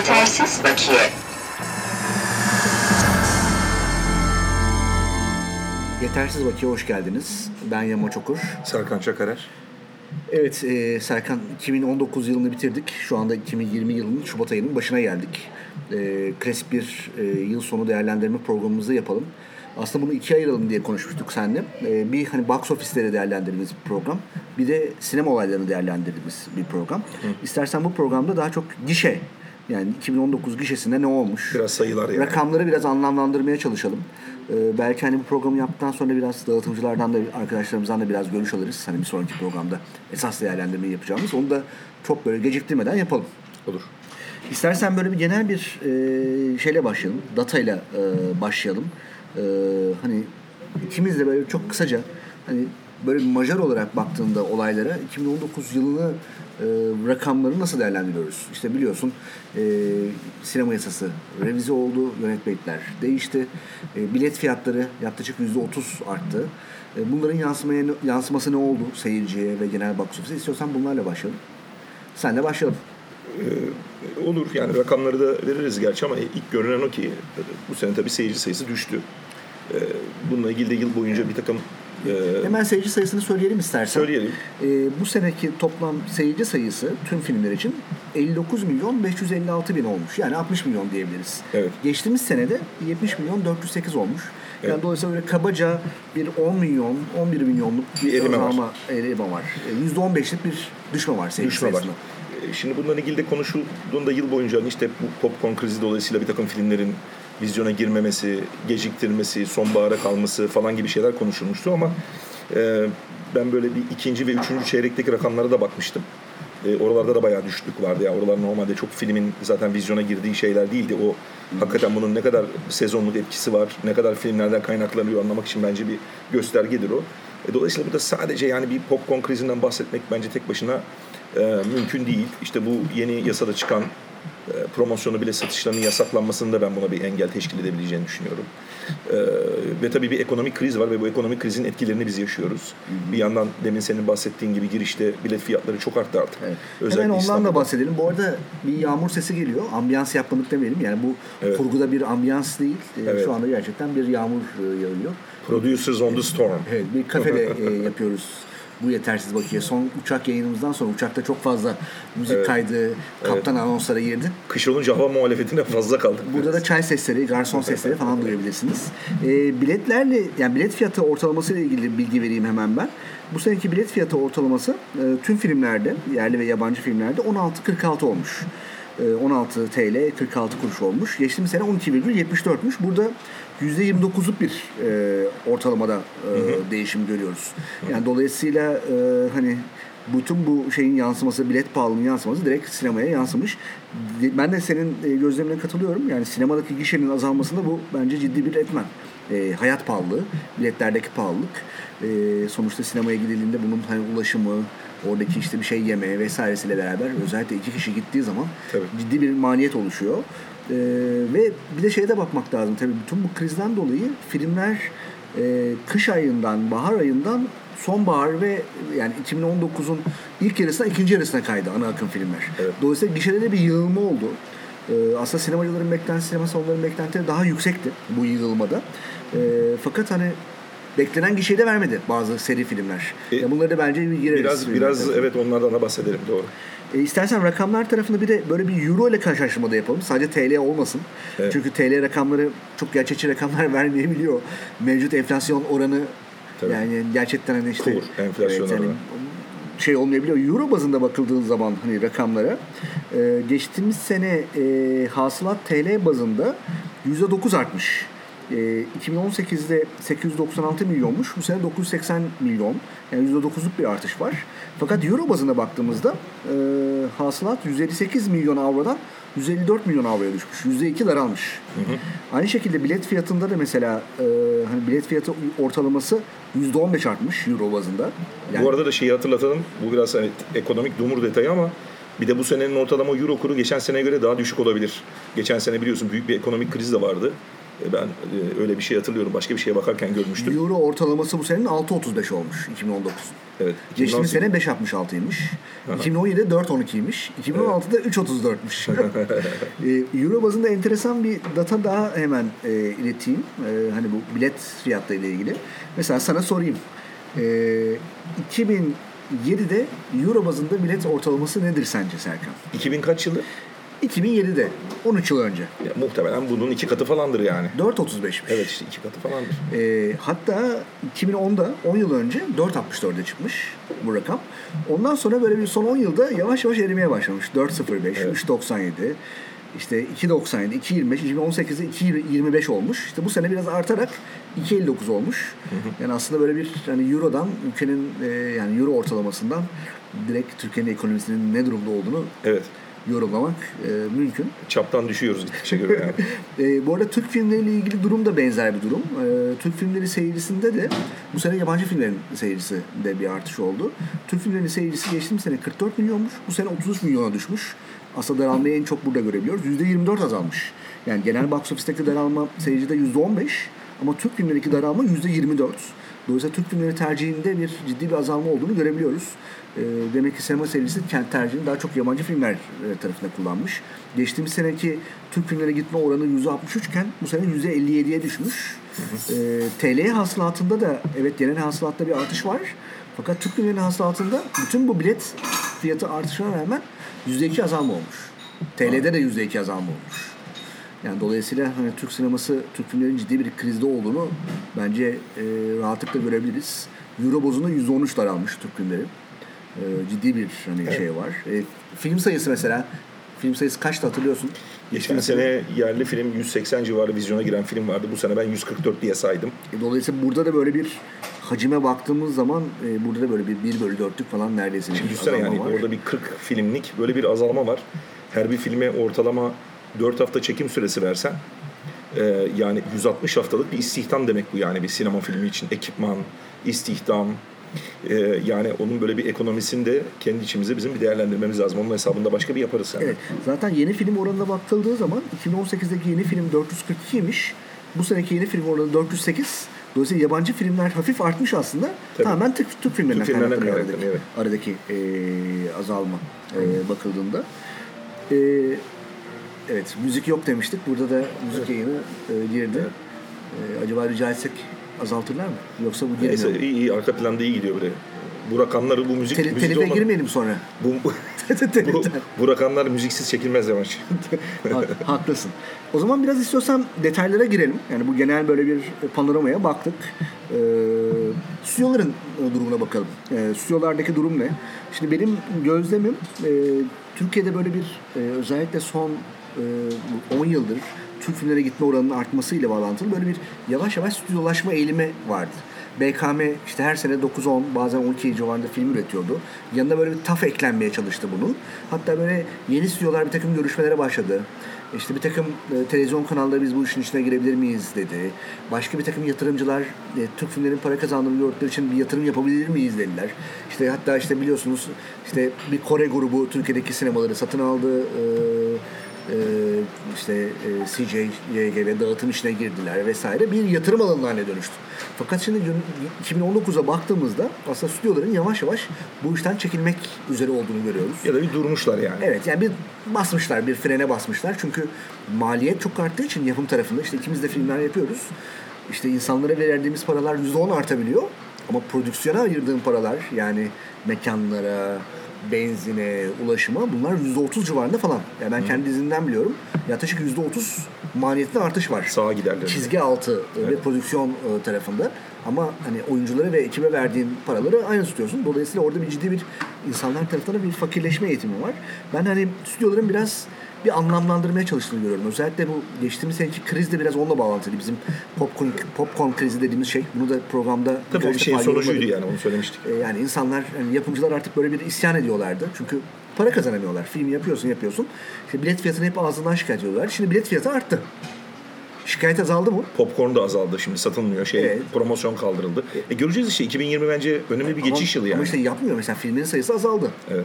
Yetersiz bakiye. Yetersiz Bakiye hoş geldiniz. Ben Yama Çokur. Serkan Çakarer. Evet e, Serkan 2019 yılını bitirdik. Şu anda 2020 yılının Şubat ayının başına geldik. E, klasik bir e, yıl sonu değerlendirme programımızı yapalım. Aslında bunu ikiye ayıralım diye konuşmuştuk seninle. E, bir hani box ofisleri değerlendirdiğimiz bir program. Bir de sinema olaylarını değerlendirdiğimiz bir program. Hı. İstersen bu programda daha çok gişe yani 2019 gişesinde ne olmuş? Biraz sayılar yani. Rakamları biraz anlamlandırmaya çalışalım. Ee, belki hani bu programı yaptıktan sonra biraz dağıtımcılardan da arkadaşlarımızdan da biraz görüş alırız. Hani bir sonraki programda esas değerlendirmeyi yapacağımız. Onu da çok böyle geciktirmeden yapalım. Olur. İstersen böyle bir genel bir e, şeyle başlayalım. Datayla e, başlayalım. E, hani ikimiz de böyle çok kısaca hani böyle bir majör olarak baktığında olaylara 2019 yılını e, rakamları nasıl değerlendiriyoruz? İşte biliyorsun e, sinema yasası revize oldu, yönetmelikler değişti, e, bilet fiyatları yaklaşık yüzde otuz arttı. E, bunların yansımaya, yansıması ne oldu seyirciye ve genel box office'e? İstiyorsan bunlarla başlayalım. Sen de başlayalım. Ee, olur yani rakamları da veririz gerçi ama ilk görünen o ki bu sene tabii seyirci sayısı düştü. Ee, bununla ilgili de yıl boyunca bir takım ee, Hemen seyirci sayısını söyleyelim istersen. Söyleyelim. Ee, bu seneki toplam seyirci sayısı tüm filmler için 59 milyon 556 bin olmuş. Yani 60 milyon diyebiliriz. Evet. Geçtiğimiz senede 70 milyon 408 olmuş. Yani evet. dolayısıyla böyle kabaca bir 10 milyon, 11 milyonluk bir erime var. Erime var. %15'lik bir düşme var seyirci düşme sayısında. Var. Ee, şimdi bundan ilgili de konuşulduğunda yıl boyunca hani işte bu popcorn krizi dolayısıyla bir takım filmlerin vizyona girmemesi, geciktirmesi, sonbahara kalması falan gibi şeyler konuşulmuştu ama e, ben böyle bir ikinci ve üçüncü çeyrekteki rakamlara da bakmıştım. E, oralarda da bayağı düşüklük vardı ya. Oralar normalde çok filmin zaten vizyona girdiği şeyler değildi. O hakikaten bunun ne kadar sezonluk etkisi var, ne kadar filmlerden kaynaklanıyor anlamak için bence bir göstergedir o. E, dolayısıyla burada sadece yani bir popcorn krizinden bahsetmek bence tek başına e, mümkün değil. İşte bu yeni yasada çıkan promosyonu bile satışlarının yasaklanmasını da ben buna bir engel teşkil edebileceğini düşünüyorum. Ee, ve tabii bir ekonomik kriz var ve bu ekonomik krizin etkilerini biz yaşıyoruz. Hı-hı. Bir yandan demin senin bahsettiğin gibi girişte bilet fiyatları çok arttı artık. Evet. Özellikle Hemen ondan İstanbul'da. da bahsedelim. Bu arada bir yağmur sesi geliyor. Ambiyans yapmadık demeyelim. Yani bu evet. kurguda bir ambiyans değil. Ee, evet. Şu anda gerçekten bir yağmur e, yağıyor. Producers on the storm. Evet, bir kafede e, yapıyoruz bu yetersiz bakiye. Son uçak yayınımızdan sonra uçakta çok fazla müzik evet. kaydı, kaptan evet. anonslara girdi. Kış olunca hava muhalefetine fazla kaldık. Burada biraz. da çay sesleri, garson sesleri falan duyabilirsiniz. E, biletlerle, yani bilet fiyatı ortalaması ile ilgili bilgi vereyim hemen ben. Bu seneki bilet fiyatı ortalaması e, tüm filmlerde, yerli ve yabancı filmlerde 16.46 olmuş. 16 TL 46 kuruş olmuş. Geçtiğimiz sene 12,74'müş. Burada %29'luk bir e, ortalamada e, hı hı. değişim görüyoruz. Hı. Yani dolayısıyla e, hani bütün bu şeyin yansıması, bilet pahalılığının yansıması direkt sinemaya yansımış. Ben de senin e, gözlemine katılıyorum. Yani sinemadaki gişenin azalmasında bu bence ciddi bir etmen. E, hayat pahalılığı, biletlerdeki pahalılık. E, sonuçta sinemaya gidildiğinde bunun hani ulaşımı, oradaki işte bir şey yemeye vesairesiyle beraber özellikle iki kişi gittiği zaman Tabii. ciddi bir maliyet oluşuyor. Ee, ve bir de şeye de bakmak lazım tabii bütün bu krizden dolayı filmler e, kış ayından, bahar ayından sonbahar ve yani 2019'un ilk yarısına ikinci yarısına kaydı ana akım filmler. Evet. Dolayısıyla gişede de bir yığılma oldu. Ee, aslında sinemacıların beklentisi, sinema salonlarının beklentileri daha yüksekti bu yığılmada. Ee, fakat hani beklenen gişeyi de vermedi bazı seri filmler. E, ya bunları da bence bir gireriz. Biraz, biraz evet onlardan da bahsedelim doğru. E, istersen rakamlar tarafında bir de böyle bir euro ile karşılaştırma da yapalım. Sadece TL olmasın. Evet. Çünkü TL rakamları çok gerçekçi rakamlar vermeyebiliyor. Mevcut enflasyon oranı Tabii. yani gerçekten hani işte Kur, enflasyon evet, yani şey olmayabiliyor. Euro bazında bakıldığın zaman hani rakamlara e, geçtiğimiz sene e, hasılat TL bazında %9 artmış. E, 2018'de 896 milyonmuş. Bu sene 980 milyon. Yani %9'luk bir artış var. Fakat Euro bazında baktığımızda e, hasılat 158 milyon avrodan 154 milyon avroya düşmüş. %2 daralmış. Hı hı. Aynı şekilde bilet fiyatında da mesela e, hani bilet fiyatı ortalaması %15 artmış Euro bazında. Yani, bu arada da şeyi hatırlatalım. Bu biraz hani ekonomik dumur detayı ama bir de bu senenin ortalama euro kuru geçen seneye göre daha düşük olabilir. Geçen sene biliyorsun büyük bir ekonomik kriz de vardı. E, Ben e, öyle bir şey hatırlıyorum. Başka bir şeye bakarken görmüştüm. Euro ortalaması bu senenin 6.35 olmuş 2019. Evet. Geçtiğimiz 2018 sene 5.66'ymış. 2017'de 4.12'ymiş. 2016'da 3.34'müş. Ee, Euro bazında enteresan bir data daha hemen e, ileteyim. E, hani bu bilet fiyatları ile ilgili. Mesela sana sorayım. E, 2007'de Euro bazında bilet ortalaması nedir sence Serkan? 2000 kaç yılı? 2007'de 13 yıl önce. Ya, muhtemelen bunun iki katı falandır yani. 4.35'miş. Evet işte iki katı falandır. E, hatta 2010'da 10 yıl önce 4.64'e çıkmış bu rakam. Ondan sonra böyle bir son 10 yılda yavaş yavaş erimeye başlamış. 4.05, Evet. 3.97, işte 2.97, 2.25, 2018'de 2.25 olmuş. İşte bu sene biraz artarak 2.59 olmuş. Yani aslında böyle bir hani Euro'dan ülkenin e, yani Euro ortalamasından direkt Türkiye'nin ekonomisinin ne durumda olduğunu Evet. Yorumlamak e, mümkün. Çaptan düşüyoruz gittikçe göre yani. E, bu arada Türk filmleriyle ilgili durum da benzer bir durum. E, Türk filmleri seyircisinde de bu sene yabancı filmlerin seyircisinde bir artış oldu. Türk filmlerinin seyircisi geçtiğimiz sene 44 milyonmuş. Bu sene 33 milyona düşmüş. Aslında daralmayı en çok burada görebiliyoruz. %24 azalmış. Yani genel box office'teki daralma seyircide %15 ama Türk filmlerindeki daralma %24. Dolayısıyla Türk filmleri tercihinde bir ciddi bir azalma olduğunu görebiliyoruz. E, demek ki sinema seyircisi kent tercihini daha çok yabancı filmler e, tarafında kullanmış. Geçtiğimiz seneki Türk filmlere gitme oranı %63 iken bu sene %57'ye düşmüş. E, TL hasılatında da evet genel hasılatta bir artış var. Fakat Türk filmlerinin hasılatında bütün bu bilet fiyatı artışına rağmen %2 azalma olmuş. TL'de de %2 azalma olmuş. Yani dolayısıyla hani Türk sineması, Türk filmlerin ciddi bir krizde olduğunu bence e, rahatlıkla görebiliriz. Euro bozunda %13 daralmış Türk filmleri. E, ciddi bir hani şey var. E, film sayısı mesela, film sayısı kaçtı hatırlıyorsun? Geçtiğimiz sene yerli film 180 civarı vizyona giren film vardı. Bu sene ben 144 diye saydım. E, Dolayısıyla burada da böyle bir hacime baktığımız zaman e, burada da böyle bir 1 bölü 4'lük falan neredeyse bir Düşünsene azalma yani var. orada bir 40 filmlik böyle bir azalma var. Her bir filme ortalama 4 hafta çekim süresi versen e, yani 160 haftalık bir istihdam demek bu yani bir sinema filmi için. Ekipman, istihdam, e, yani onun böyle bir ekonomisini de kendi içimizde bizim bir değerlendirmemiz lazım. Onun hesabında başka bir yaparız. Yani. Evet. Zaten yeni film oranına bakıldığı zaman 2018'deki yeni film 442'ymiş. Bu seneki yeni film oranı 408. Dolayısıyla yabancı filmler hafif artmış aslında. Tabii. Tamamen Türk, Türk filmlerinden Türk filmlerinden kaynaklanıyor kaynaklanıyor, aradaki, aradaki e, azalma e, bakıldığında. E, evet, müzik yok demiştik. Burada da müzik yayını e, girdi. E, acaba rica etsek azaltırlar mı? Yoksa bu girmiyor Neyse mu? iyi, iyi arka planda iyi gidiyor böyle. Bu rakamları bu müzik Tele, müzikte telife olan- girmeyelim sonra. bu, bu, bu, rakamlar müziksiz çekilmez. Ha- Haklısın. O zaman biraz istiyorsan detaylara girelim. Yani bu genel böyle bir panoramaya baktık. Ee, stüdyoların e, durumuna bakalım. Ee, stüdyolardaki durum ne? Şimdi benim gözlemim e, Türkiye'de böyle bir e, özellikle son e, 10 yıldır Türk filmlere gitme oranının artmasıyla bağlantılı böyle bir yavaş yavaş stüdyolaşma eğilimi vardı. BKM işte her sene 9-10 bazen 12 civarında film üretiyordu. Yanına böyle bir taf eklenmeye çalıştı bunun. Hatta böyle yeni stüdyolar bir takım görüşmelere başladı. İşte bir takım e, televizyon kanalları biz bu işin içine girebilir miyiz dedi. Başka bir takım yatırımcılar e, Türk filmlerin para kazandığını gördükleri için bir yatırım yapabilir miyiz dediler. İşte hatta işte biliyorsunuz işte bir Kore grubu Türkiye'deki sinemaları satın aldı. E, e, işte e, dağıtım işine girdiler vesaire bir yatırım alanı haline dönüştü. Fakat şimdi gün- 2019'a baktığımızda aslında stüdyoların yavaş yavaş bu işten çekilmek üzere olduğunu görüyoruz. ya da bir durmuşlar yani. Evet yani bir basmışlar, bir frene basmışlar. Çünkü maliyet çok arttığı için yapım tarafında işte ikimiz de filmler yapıyoruz. İşte insanlara verdiğimiz paralar %10 artabiliyor. Ama prodüksiyona ayırdığım paralar yani mekanlara, benzine, ulaşıma bunlar %30 civarında falan. Yani ben kendi dizimden biliyorum. Yaklaşık %30 maliyetinde artış var. Sağa giderler. Çizgi altı e, ve prodüksiyon e, tarafında. Ama hani oyunculara ve ekibe verdiğin paraları aynı tutuyorsun. Dolayısıyla orada bir ciddi bir insanlar tarafından bir fakirleşme eğitimi var. Ben hani stüdyoların biraz bir anlamlandırmaya çalıştığını görüyorum. Özellikle bu geçtiğimiz seneki kriz de biraz onunla bağlantılı. Bizim popcorn, popcorn krizi dediğimiz şey. Bunu da programda Tabii bir şeyin sonucuydu yani onu söylemiştik. E, Yani insanlar, yani yapımcılar artık böyle bir isyan ediyorlardı. Çünkü para kazanamıyorlar. Film yapıyorsun yapıyorsun. İşte bilet fiyatını hep ağzından şikayet ediyorlar. Şimdi bilet fiyatı arttı. Şikayet azaldı mı? Popcorn da azaldı şimdi satılmıyor. Şey Evet. promosyon kaldırıldı. E, göreceğiz işte 2020 bence önemli bir geçiş ama, yılı yani. Ama işte yapmıyor. Mesela filmlerin sayısı azaldı. Evet.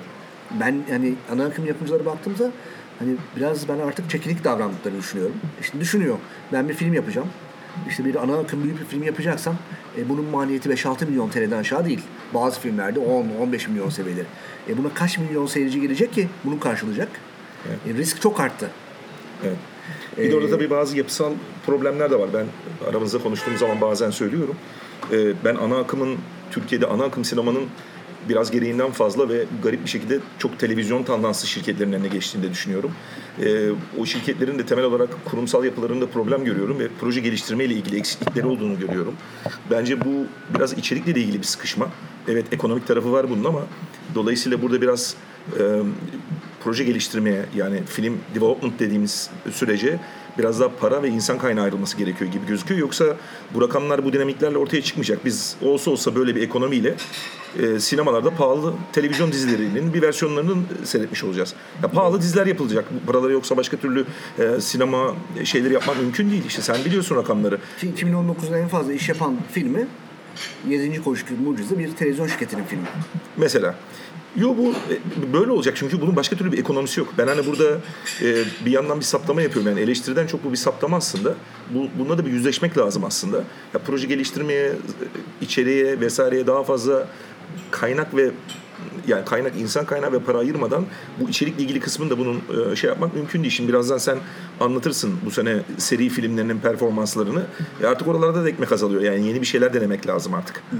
Ben yani ana akım yapımcılara baktığımda hani biraz ben artık çekinik davrandıklarını düşünüyorum. İşte düşünüyor. Ben bir film yapacağım. İşte bir ana akım büyük bir film yapacaksam e, bunun maliyeti 5-6 milyon TL'den aşağı değil. Bazı filmlerde 10-15 milyon seviyeleri. E, buna kaç milyon seyirci gelecek ki bunu karşılayacak? E, risk çok arttı. Evet. Bir de orada tabii bazı yapısal problemler de var. Ben aramızda konuştuğumuz zaman bazen söylüyorum. Ee, ben ana akımın, Türkiye'de ana akım sinemanın biraz gereğinden fazla ve garip bir şekilde çok televizyon tandanslı şirketlerin eline geçtiğini de düşünüyorum. Ee, o şirketlerin de temel olarak kurumsal yapılarında problem görüyorum ve proje geliştirme ile ilgili eksiklikleri olduğunu görüyorum. Bence bu biraz içerikle de ilgili bir sıkışma. Evet ekonomik tarafı var bunun ama dolayısıyla burada biraz e, proje geliştirmeye yani film development dediğimiz sürece biraz daha para ve insan kaynağı ayrılması gerekiyor gibi gözüküyor. Yoksa bu rakamlar bu dinamiklerle ortaya çıkmayacak. Biz olsa olsa böyle bir ekonomiyle e, sinemalarda pahalı televizyon dizilerinin bir versiyonlarını seyretmiş olacağız. Ya pahalı diziler yapılacak. Bu paraları yoksa başka türlü e, sinema şeyleri yapmak mümkün değil. İşte sen biliyorsun rakamları. Ki 2019'da en fazla iş yapan filmi 7. Koşku Mucize bir televizyon şirketinin filmi. Mesela. Yo bu e, böyle olacak çünkü bunun başka türlü bir ekonomisi yok. Ben hani burada e, bir yandan bir saptama yapıyorum yani eleştiriden çok bu bir saptama aslında. Bu bununla da bir yüzleşmek lazım aslında. Ya proje geliştirmeye, e, içeriye vesaireye daha fazla kaynak ve yani kaynak insan kaynağı ve para ayırmadan bu içerikle ilgili kısmını da bunun e, şey yapmak mümkün değil. Şimdi birazdan sen anlatırsın bu sene seri filmlerinin performanslarını. E artık oralarda da ekmek azalıyor. Yani yeni bir şeyler denemek lazım artık. Hı hı.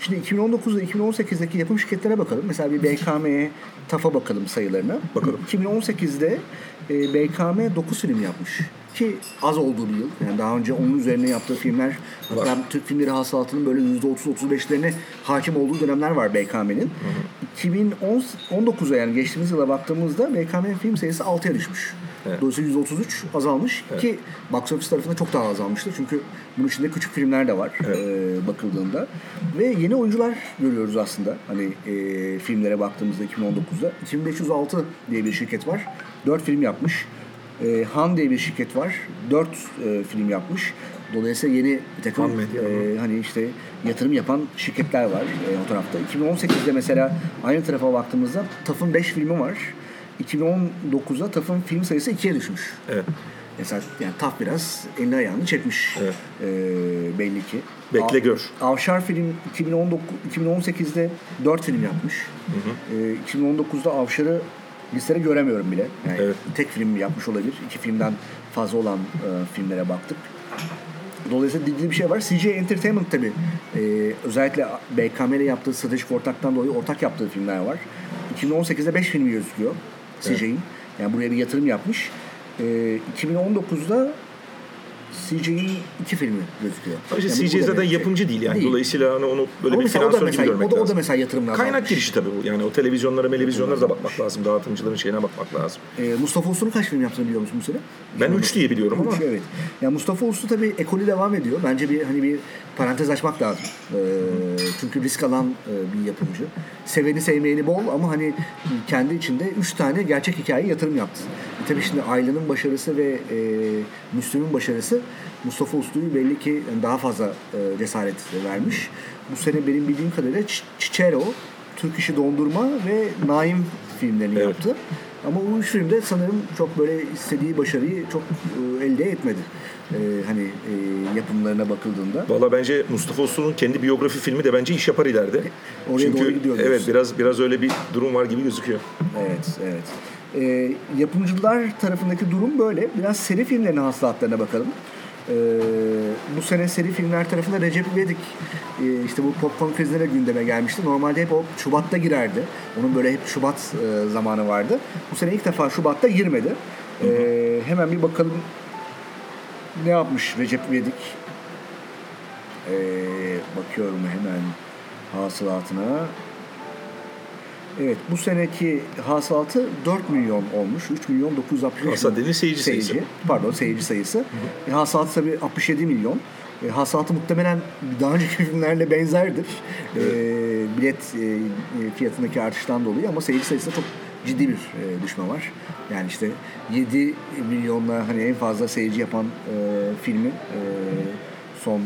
Şimdi 2019'da 2018'deki yapım şirketlere bakalım. Mesela bir BKM'ye TAF'a bakalım sayılarına. Bakalım. 2018'de e, BKM 9 film yapmış ki az olduğu bir yıl. Yani daha önce onun üzerine yaptığı filmler hatta Türk filmleri hasılatının böyle %30-35'lerine hakim olduğu dönemler var BKM'nin. 2019'a yani geçtiğimiz yıla baktığımızda BKM'nin film sayısı 6'ya düşmüş. Evet. Dolayısıyla 133 azalmış evet. ki box office tarafında çok daha azalmıştı. Çünkü bunun içinde küçük filmler de var evet. e, bakıldığında. Ve yeni oyuncular görüyoruz aslında. Hani e, filmlere baktığımızda 2019'da. 2506 diye bir şirket var. 4 film yapmış. E, Han diye bir şirket var. Dört e, film yapmış. Dolayısıyla yeni bir takım e, hani işte yatırım yapan şirketler var e, o tarafta. 2018'de mesela aynı tarafa baktığımızda TAF'ın 5 filmi var. 2019'da TAF'ın film sayısı 2'ye düşmüş. Evet. Mesela yani TAF biraz elini ayağını çekmiş evet. e, belli ki. Bekle gör. Avşar film 2019 2018'de 4 film yapmış. Hı hı. E, 2019'da Avşar'ı listede göremiyorum bile. Yani evet. tek film yapmış olabilir. İki filmden fazla olan e, filmlere baktık. Dolayısıyla ilgili bir şey var. CJ Entertainment tabi e, özellikle BKM ile yaptığı stratejik ortaktan dolayı ortak yaptığı filmler var. 2018'de 5 film gözüküyor CJ'in. Evet. Yani buraya bir yatırım yapmış. E, 2019'da CJ'in iki filmi gözüküyor. İşte yani CJ zaten yapımcı değil yani. Değil. Dolayısıyla hani onu böyle Ama bir finansör gibi görmek o da, lazım. O da mesela yatırımlar Kaynak girişi tabii bu. Yani o televizyonlara, televizyonlara da bakmak lazım. Dağıtımcıların şeyine bakmak lazım. Ee, Mustafa Uslu'nun kaç film yaptığını biliyor musun bu sene? Ben 3 diye biliyorum ama. 3 evet. Yani Mustafa Uslu tabii ekolü devam ediyor. Bence bir hani bir parantez açmak lazım. Ee, çünkü risk alan e, bir yapımcı. Seveni sevmeyeni bol ama hani kendi içinde 3 tane gerçek hikaye yatırım yaptı. E, tabii şimdi Ayla'nın başarısı ve e, Müslüm'ün başarısı Mustafa Uslu'yu belli ki daha fazla e, cesaret vermiş. Bu sene benim bildiğim kadarıyla Çiçero, Türk İşi Dondurma ve Naim filmlerini evet. yaptı. Ama bu üç filmde sanırım çok böyle istediği başarıyı çok e, elde etmedi. E, hani e, yapımlarına bakıldığında. Valla bence Mustafa Uslu'nun kendi biyografi filmi de bence iş yapar ileride. Oraya Çünkü, doğru gidiyor. Evet biraz biraz öyle bir durum var gibi gözüküyor. Evet, evet. E, yapımcılar tarafındaki durum böyle. Biraz seri filmlerine hasılatlarına bakalım. Ee, bu sene seri filmler tarafında Recep İvedik e, işte bu popcorn krizine gündeme gelmişti. Normalde hep o Şubat'ta girerdi. Onun böyle hep Şubat e, zamanı vardı. Bu sene ilk defa Şubat'ta girmedi. Ee, hemen bir bakalım ne yapmış Recep İvedik. Ee, bakıyorum hemen hasılatına. Evet bu seneki hasılatı 4 milyon olmuş. 3 milyon 965 Hasılat dediğin seyirci, seyirci sayısı. Pardon seyirci sayısı. E, hasılatı tabii 67 milyon. E, hasılatı muhtemelen daha önceki filmlerle benzerdir. E, evet. E, bilet e, fiyatındaki artıştan dolayı ama seyirci sayısında çok ciddi bir e, düşme var. Yani işte 7 milyonla hani en fazla seyirci yapan e, filmin e, son 20-30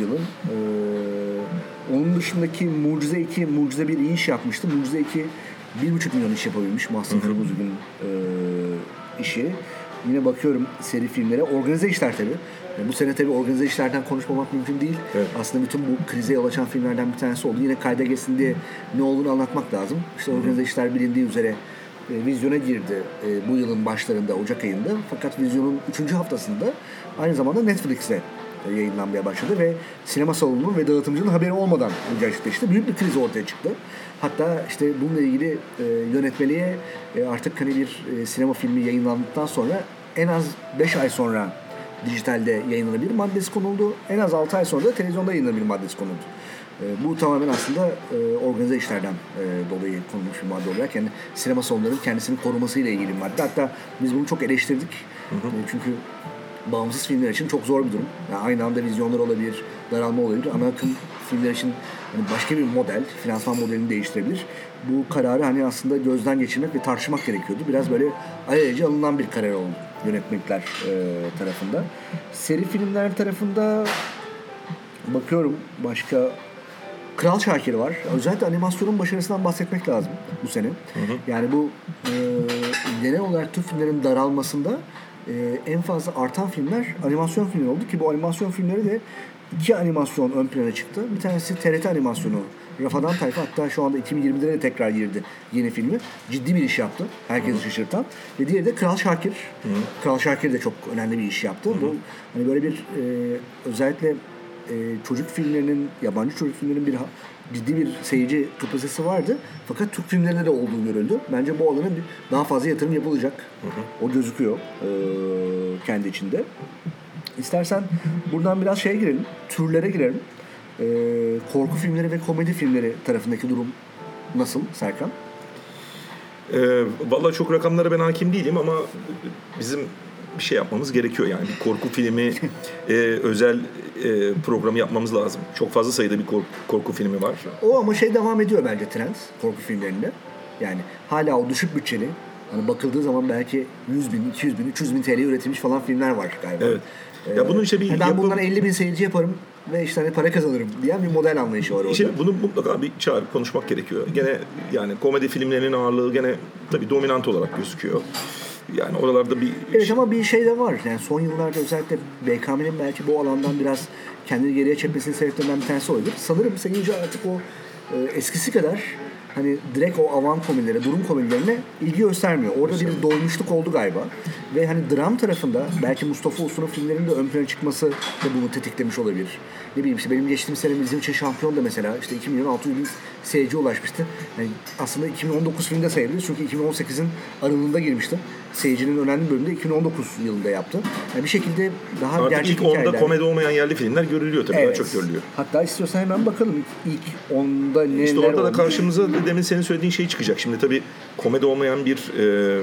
yılın. E, onun dışındaki Mucize 2, Mucize 1 iyi iş yapmıştı. Mucize 2 1,5 milyon iş yapabilmiş Mahsun Kırmızıgül'ün e, işi. Yine bakıyorum seri filmlere. Organize işler tabii. Yani bu sene tabii organize işlerden konuşmamak mümkün değil. Evet. Aslında bütün bu krize yol açan filmlerden bir tanesi oldu. Yine kayda geçsin diye ne olduğunu anlatmak lazım. İşte organize işler bilindiği üzere e, vizyona girdi e, bu yılın başlarında Ocak ayında. Fakat vizyonun 3. haftasında aynı zamanda Netflix'e e, yayınlanmaya başladı ve sinema salonunun ve dağıtımcının haberi olmadan bu gerçekleşti. Büyük bir kriz ortaya çıktı. Hatta işte bununla ilgili e, yönetmeliğe e, artık hani bir e, sinema filmi yayınlandıktan sonra en az 5 ay sonra dijitalde yayınlanabilir maddesi konuldu. En az 6 ay sonra da televizyonda yayınlanabilir maddesi konuldu. E, bu tamamen aslında e, organize işlerden e, dolayı konulmuş bir madde olarak yani sinema salonlarının kendisini korumasıyla ilgili bir madde. Hatta biz bunu çok eleştirdik. E, çünkü bağımsız filmler için çok zor bir durum. Yani aynı anda vizyonlar olabilir, daralma olabilir. Ana akım filmler için hani başka bir model, finansman modelini değiştirebilir. Bu kararı hani aslında gözden geçirmek ve tartışmak gerekiyordu. Biraz böyle alelacele alınan bir karar oldu yönetmenler e, tarafında. Seri filmler tarafında bakıyorum başka Kral Şakir var. Özellikle animasyonun başarısından bahsetmek lazım bu sene. Yani bu e, genel olarak Türk filmlerin daralmasında e, en fazla artan filmler animasyon filmleri oldu ki bu animasyon filmleri de iki animasyon ön plana çıktı. Bir tanesi TRT animasyonu. Rafadan Tayfa hatta şu anda 2020'de de tekrar girdi yeni filmi. Ciddi bir iş yaptı. Herkesi şaşırtan. Ve diğeri de Kral Şakir. Kral Şakir de çok önemli bir iş yaptı. Bu hani böyle bir e, özellikle e, çocuk filmlerinin, yabancı çocuk filmlerinin bir ciddi bir seyirci kapasitesi vardı. Fakat Türk filmlerinde de olduğu görüldü. Bence bu alana bir, daha fazla yatırım yapılacak. O gözüküyor e, kendi içinde. İstersen buradan biraz şeye girelim, türlere girelim. E, korku filmleri ve komedi filmleri tarafındaki durum nasıl Serkan? Ee, Valla çok rakamlara ben hakim değilim ama bizim bir şey yapmamız gerekiyor yani bir korku filmi e, özel e, programı yapmamız lazım. Çok fazla sayıda bir korku, korku filmi var. O ama şey devam ediyor bence trend korku filmlerinde. Yani hala o düşük bütçeli hani bakıldığı zaman belki 100 bin, 200 bin, 300 bin TL üretilmiş falan filmler var galiba. Evet. Ya bunun işte bir Hani ben yapım- bundan 50 bin seyirci yaparım ve işte hani para kazanırım diyen bir model anlayışı var orada. İşte bunu mutlaka bir çağırıp konuşmak gerekiyor. Gene yani komedi filmlerinin ağırlığı gene tabii dominant olarak gözüküyor. Yani oralarda bir Evet ama bir şey de var. Yani son yıllarda özellikle BKM'nin belki bu alandan biraz kendini geriye çekmesinin sebeplerinden bir tanesi olabilir. Sanırım seyirci artık o e, eskisi kadar hani direkt o avan komedilere, durum komedilerine ilgi göstermiyor. Orada bir doymuşluk oldu galiba. Ve hani dram tarafında belki Mustafa Uslu'nun filmlerinin de ön plana çıkması da bunu tetiklemiş olabilir. Ne bileyim işte benim geçtiğim sene bizim için şampiyon da mesela işte 2 milyon 600 bin seyirci ulaşmıştı. Yani aslında 2019 filmde sayabilir çünkü 2018'in aralığında girmişti. Seyircinin önemli bir bölümünde 2019 yılında yaptı. Yani bir şekilde daha artık gerçek ilk onda hikayeler. komedi olmayan yerli filmler görülüyor tabii daha çok görülüyor. Hatta istiyorsan hemen bakalım ilk, onda neler İşte orada da karşımıza demin senin söylediğin şey çıkacak. Şimdi tabii komedi olmayan bir e,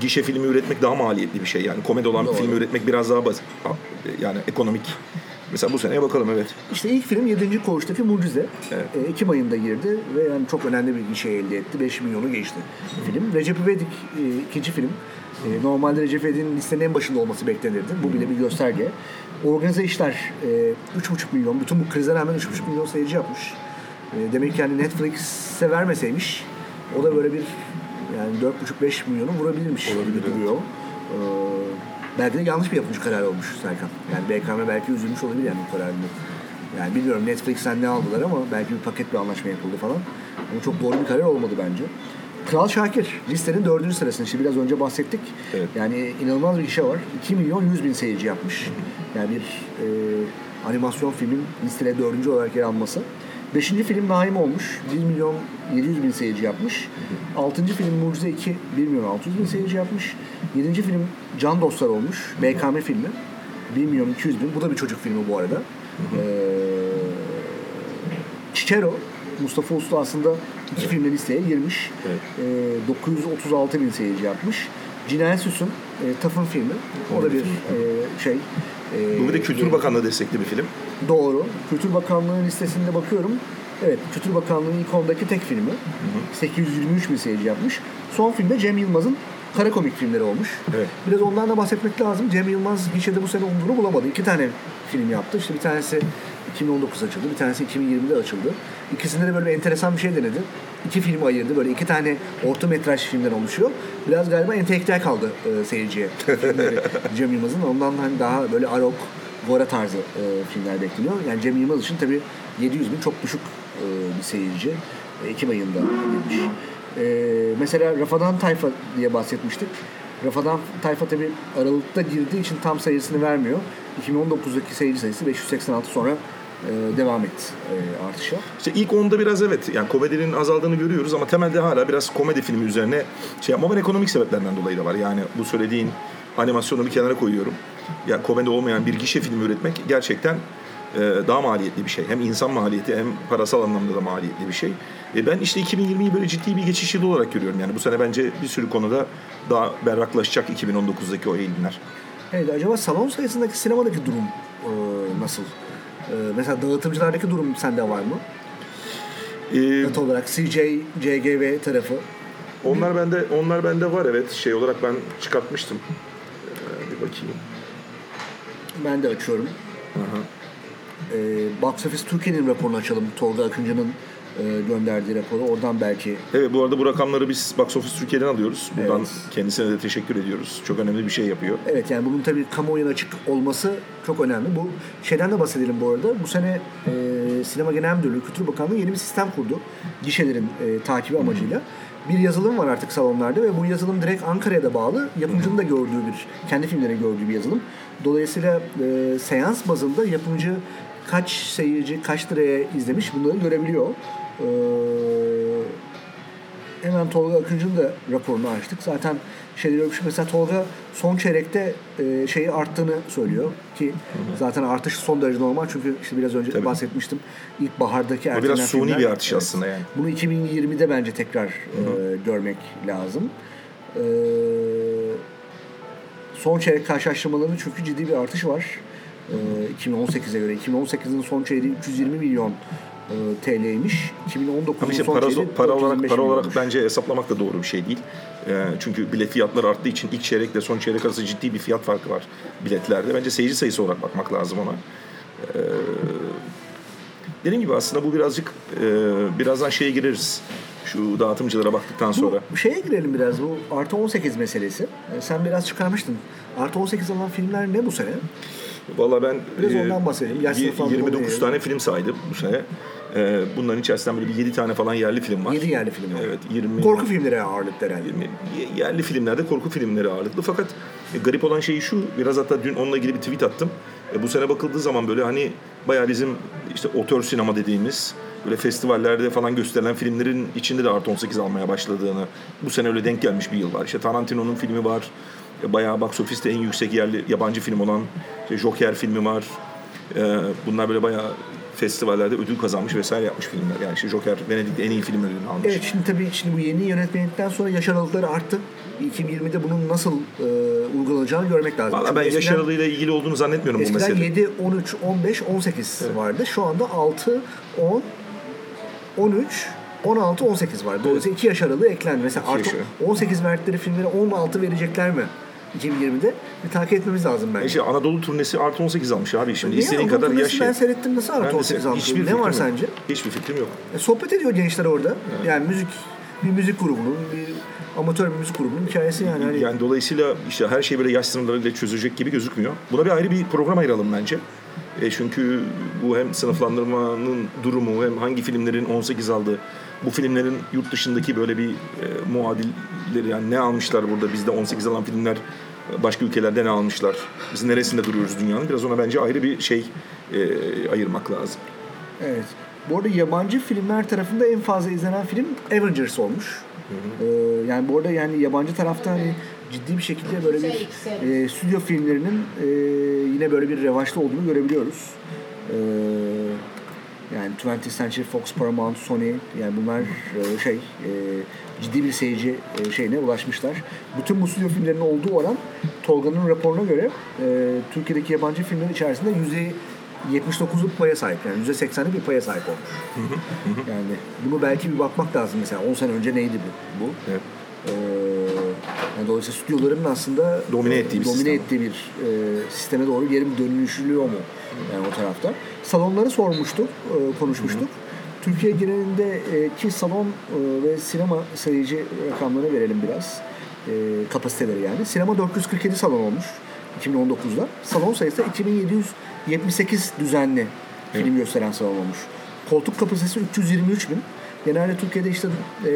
gişe filmi üretmek daha maliyetli bir şey. Yani komedi olan Doğru. bir filmi üretmek biraz daha basit. Yani ekonomik. Mesela bu seneye bakalım evet. İşte ilk film 7. Koğuş'taki Mucize. Evet. E, Ekim ayında girdi ve yani çok önemli bir şey elde etti. 5 milyonu geçti film. Recep İvedik e, ikinci film. E, normalde Recep İvedik'in listenin en başında olması beklenirdi. Bu bile bir gösterge. Organize işler e, 3,5 milyon. Bütün bu krize rağmen 3,5 milyon seyirci yapmış. E, demek ki yani Netflix'e vermeseymiş o da böyle bir yani 4,5-5 milyonu vurabilirmiş gibi duruyor. E, belki de yanlış bir yapılmış karar olmuş Serkan. Yani BKM belki üzülmüş olabilir yani bu kararını. Yani bilmiyorum Netflix'ten ne aldılar ama belki bir paket bir anlaşma yapıldı falan. Ama çok doğru bir karar olmadı bence. Kral Şakir listenin dördüncü sırasında işte biraz önce bahsettik. Evet. Yani inanılmaz bir gişe var. 2 milyon 100 bin seyirci yapmış. Yani bir e, animasyon filmin listede dördüncü olarak yer alması. Beşinci film Naim olmuş. 1 milyon 700 bin seyirci yapmış. Altıncı film Mucize 2 1 milyon 600 bin seyirci yapmış. Yedinci film Can Dostlar olmuş. BKM filmi. 1 milyon 200 bin. Bu da bir çocuk filmi bu arada. Ee, Çiçero Mustafa Uslu aslında iki filmle listeye girmiş. Evet. Ee, 936 bin seyirci yapmış. Cinayet Süs'ün e, Taf'ın filmi. O da bir e, şey. e, Bu bir de Kültür Bakanlığı destekli bir film. Doğru. Kültür Bakanlığı'nın listesinde bakıyorum. Evet, Kültür Bakanlığı'nın ilk ondaki tek filmi. 823 bin seyirci yapmış. Son filmde Cem Yılmaz'ın kara komik filmleri olmuş. Evet. Biraz ondan da bahsetmek lazım. Cem Yılmaz gişede bu sene umduğunu bulamadı. İki tane film yaptı. İşte bir tanesi 2019 açıldı, bir tanesi 2020'de açıldı. İkisinde de böyle bir enteresan bir şey denedi. İki film ayırdı. Böyle iki tane orta metraj filmden oluşuyor. Biraz galiba entelektüel kaldı e, seyirciye Cem Yılmaz'ın. Ondan hani daha böyle Arok, Gora tarzı e, filmler bekleniyor. Yani Cem Yılmaz için tabii 700 bin çok düşük e, bir seyirci. E, Ekim ayında girmiş. E, mesela Rafadan Tayfa diye bahsetmiştik. Rafadan Tayfa tabii Aralık'ta girdiği için tam sayısını vermiyor. 2019'daki seyirci sayısı 586 sonra e, devam etti e, artışa. İşte ilk onda biraz evet yani komedinin azaldığını görüyoruz ama temelde hala biraz komedi filmi üzerine şey ama ben ekonomik sebeplerden dolayı da var. Yani bu söylediğin animasyonu bir kenara koyuyorum. Ya komedi olmayan bir gişe filmi üretmek gerçekten e, daha maliyetli bir şey. Hem insan maliyeti hem parasal anlamda da maliyetli bir şey. E, ben işte 2020'yi böyle ciddi bir geçiş yılı olarak görüyorum. Yani bu sene bence bir sürü konuda daha berraklaşacak 2019'daki o eğilimler. Evet acaba salon sayısındaki sinemadaki durum e, nasıl? E, mesela dağıtımcılardaki durum sende var mı? E, Net olarak CJ, CGV tarafı. onlar bende onlar bende var evet. Şey olarak ben çıkartmıştım. E, bir bakayım. Ben de açıyorum. Aha. E, Box Office Türkiye'nin raporunu açalım. Tolga Akıncı'nın gönderdiği raporu. Oradan belki Evet bu arada bu rakamları biz Box Office Türkiye'den alıyoruz. Buradan Evet. kendisine de teşekkür ediyoruz. Çok önemli bir şey yapıyor. Evet yani bunun tabii kamuoyuna açık olması çok önemli. Bu şeyden de bahsedelim bu arada. Bu sene e, Sinema Genel Müdürlüğü, Kültür Bakanlığı yeni bir sistem kurdu. Gişelerin e, takibi amacıyla. Bir yazılım var artık salonlarda ve bu yazılım direkt Ankara'ya da bağlı. Yapımcının da gördüğü bir, kendi filmlerini gördüğü bir yazılım. Dolayısıyla e, seans bazında yapımcı kaç seyirci, kaç liraya izlemiş bunları görebiliyor. E, hemen Tolga Akıncı'nın da raporunu açtık. Zaten şeyleri ölmüş. Mesela Tolga son çeyrekte e, şeyi arttığını söylüyor ki zaten artış son derece normal çünkü işte biraz önce Tabii. bahsetmiştim. İlk bahardaki Bu ertelenen biraz suni filmler- bir artış Evet. aslında yani. Bunu 2020'de bence tekrar e, görmek lazım. E, son çeyrek karşılaştırmalarında çünkü ciddi bir artış var. E, 2018'e göre. 2018'in son çeyreği 320 milyon TL'ymiş. 2019'un Ama işte son para, çeyreği para olarak 425 para olarak milyonmuş. bence hesaplamak da doğru bir şey değil. Ee, çünkü bilet fiyatları arttığı için ilk çeyrekle son çeyrek arasında ciddi bir fiyat farkı var biletlerde. Bence seyirci sayısı olarak bakmak lazım ona. Ee, dediğim gibi aslında bu birazcık e, birazdan şeye gireriz. Şu dağıtımcılara baktıktan sonra. Bu şeye girelim biraz bu artı 18 meselesi. E, Sen biraz çıkarmıştın. Artı 18 olan filmler ne bu sene? Valla ben Biraz e, ondan. Yaş sınıflandırma 29 diyelim. tane film saydım bu sene. E, bunların içerisinden böyle bir 7 tane falan yerli film var. 7 yerli film var. Evet 20 Korku filmleri ağırlıkta herhalde. 20 yerli filmlerde korku filmleri ağırlıklı fakat e, garip olan şey şu biraz hatta dün onunla ilgili bir tweet attım. E, bu sene bakıldığı zaman böyle hani bayağı bizim işte otör sinema dediğimiz böyle festivallerde falan gösterilen filmlerin içinde de artı 18 almaya başladığını bu sene öyle denk gelmiş bir yıl var. İşte Tarantino'nun filmi var. E, bayağı box office'te en yüksek yerli yabancı film olan işte Joker filmi var. E, bunlar böyle bayağı festivallerde ödül kazanmış vesaire yapmış filmler. Yani işte Joker Venedik'te en iyi film ödülünü almış. Evet şimdi tabii şimdi bu yeni yönetmenlikten sonra yaş aralıkları arttı. 2020'de bunun nasıl e, uygulanacağını görmek lazım. Valla ben yaş eskiden- aralığıyla ilgili olduğunu zannetmiyorum bu Eskiden mesele. 7, 13, 15, 18 vardı. Şu anda 6, 10, 13, 16, 18 var. Dolayısıyla 2 yaş aralığı eklendi. Mesela artık yaş 18 verdikleri filmlere 16 verecekler mi? 2020'de bir takip etmemiz lazım bence. İşte Anadolu turnesi artı 18 almış abi şimdi. Niye? İstediğin Anadolu kadar yaş. Ben seyrettim nasıl artı de 18 se- almış? hiçbir Ne var yok. sence? Hiçbir fikrim yok. E, sohbet ediyor gençler orada. Yani müzik bir müzik grubunun, bir amatör bir müzik grubunun hikayesi yani. Hani Yani dolayısıyla işte her şey böyle yaş sınırlarıyla çözülecek gibi gözükmüyor. Buna bir ayrı bir program ayıralım bence. E çünkü bu hem sınıflandırmanın durumu hem hangi filmlerin 18 aldığı, bu filmlerin yurt dışındaki böyle bir e, muadilleri yani ne almışlar burada bizde 18 alan filmler e, başka ülkelerde ne almışlar? Biz neresinde duruyoruz dünyanın? Biraz ona bence ayrı bir şey e, ayırmak lazım. Evet. Bu arada yabancı filmler tarafında en fazla izlenen film Avengers olmuş. Ee, yani bu arada yani yabancı tarafta hani ciddi bir şekilde böyle bir e, stüdyo filmlerinin e, yine böyle bir revaçta olduğunu görebiliyoruz. Ee, yani 20th Century Fox, Paramount, Sony yani bunlar e, şey e, ciddi bir seyirci e, şeyine ulaşmışlar. Bütün bu stüdyo filmlerinin olduğu oran Tolga'nın raporuna göre Türkiye'deki yabancı filmlerin içerisinde yüzde 79'luk paya sahip yani %80'lik bir paya sahip olmuş. yani bunu belki bir bakmak lazım mesela 10 sene önce neydi bu? bu? Evet. Ee, Yani dolayısıyla stüdyoların aslında Domine ettiği bir domine sistem. ettiği bir e, sisteme doğru geri dönüşülüyor mu yani o tarafta. Salonları sormuştuk, e, konuşmuştuk. Türkiye genelindeki salon e, ve sinema sayıcı rakamlarını verelim biraz. E, kapasiteleri yani. Sinema 447 salon olmuş 2019'da. Salon sayısı 2778 düzenli film gösteren salon olmuş. Koltuk kapasitesi 323 bin. Genelde Türkiye'de işte e, e,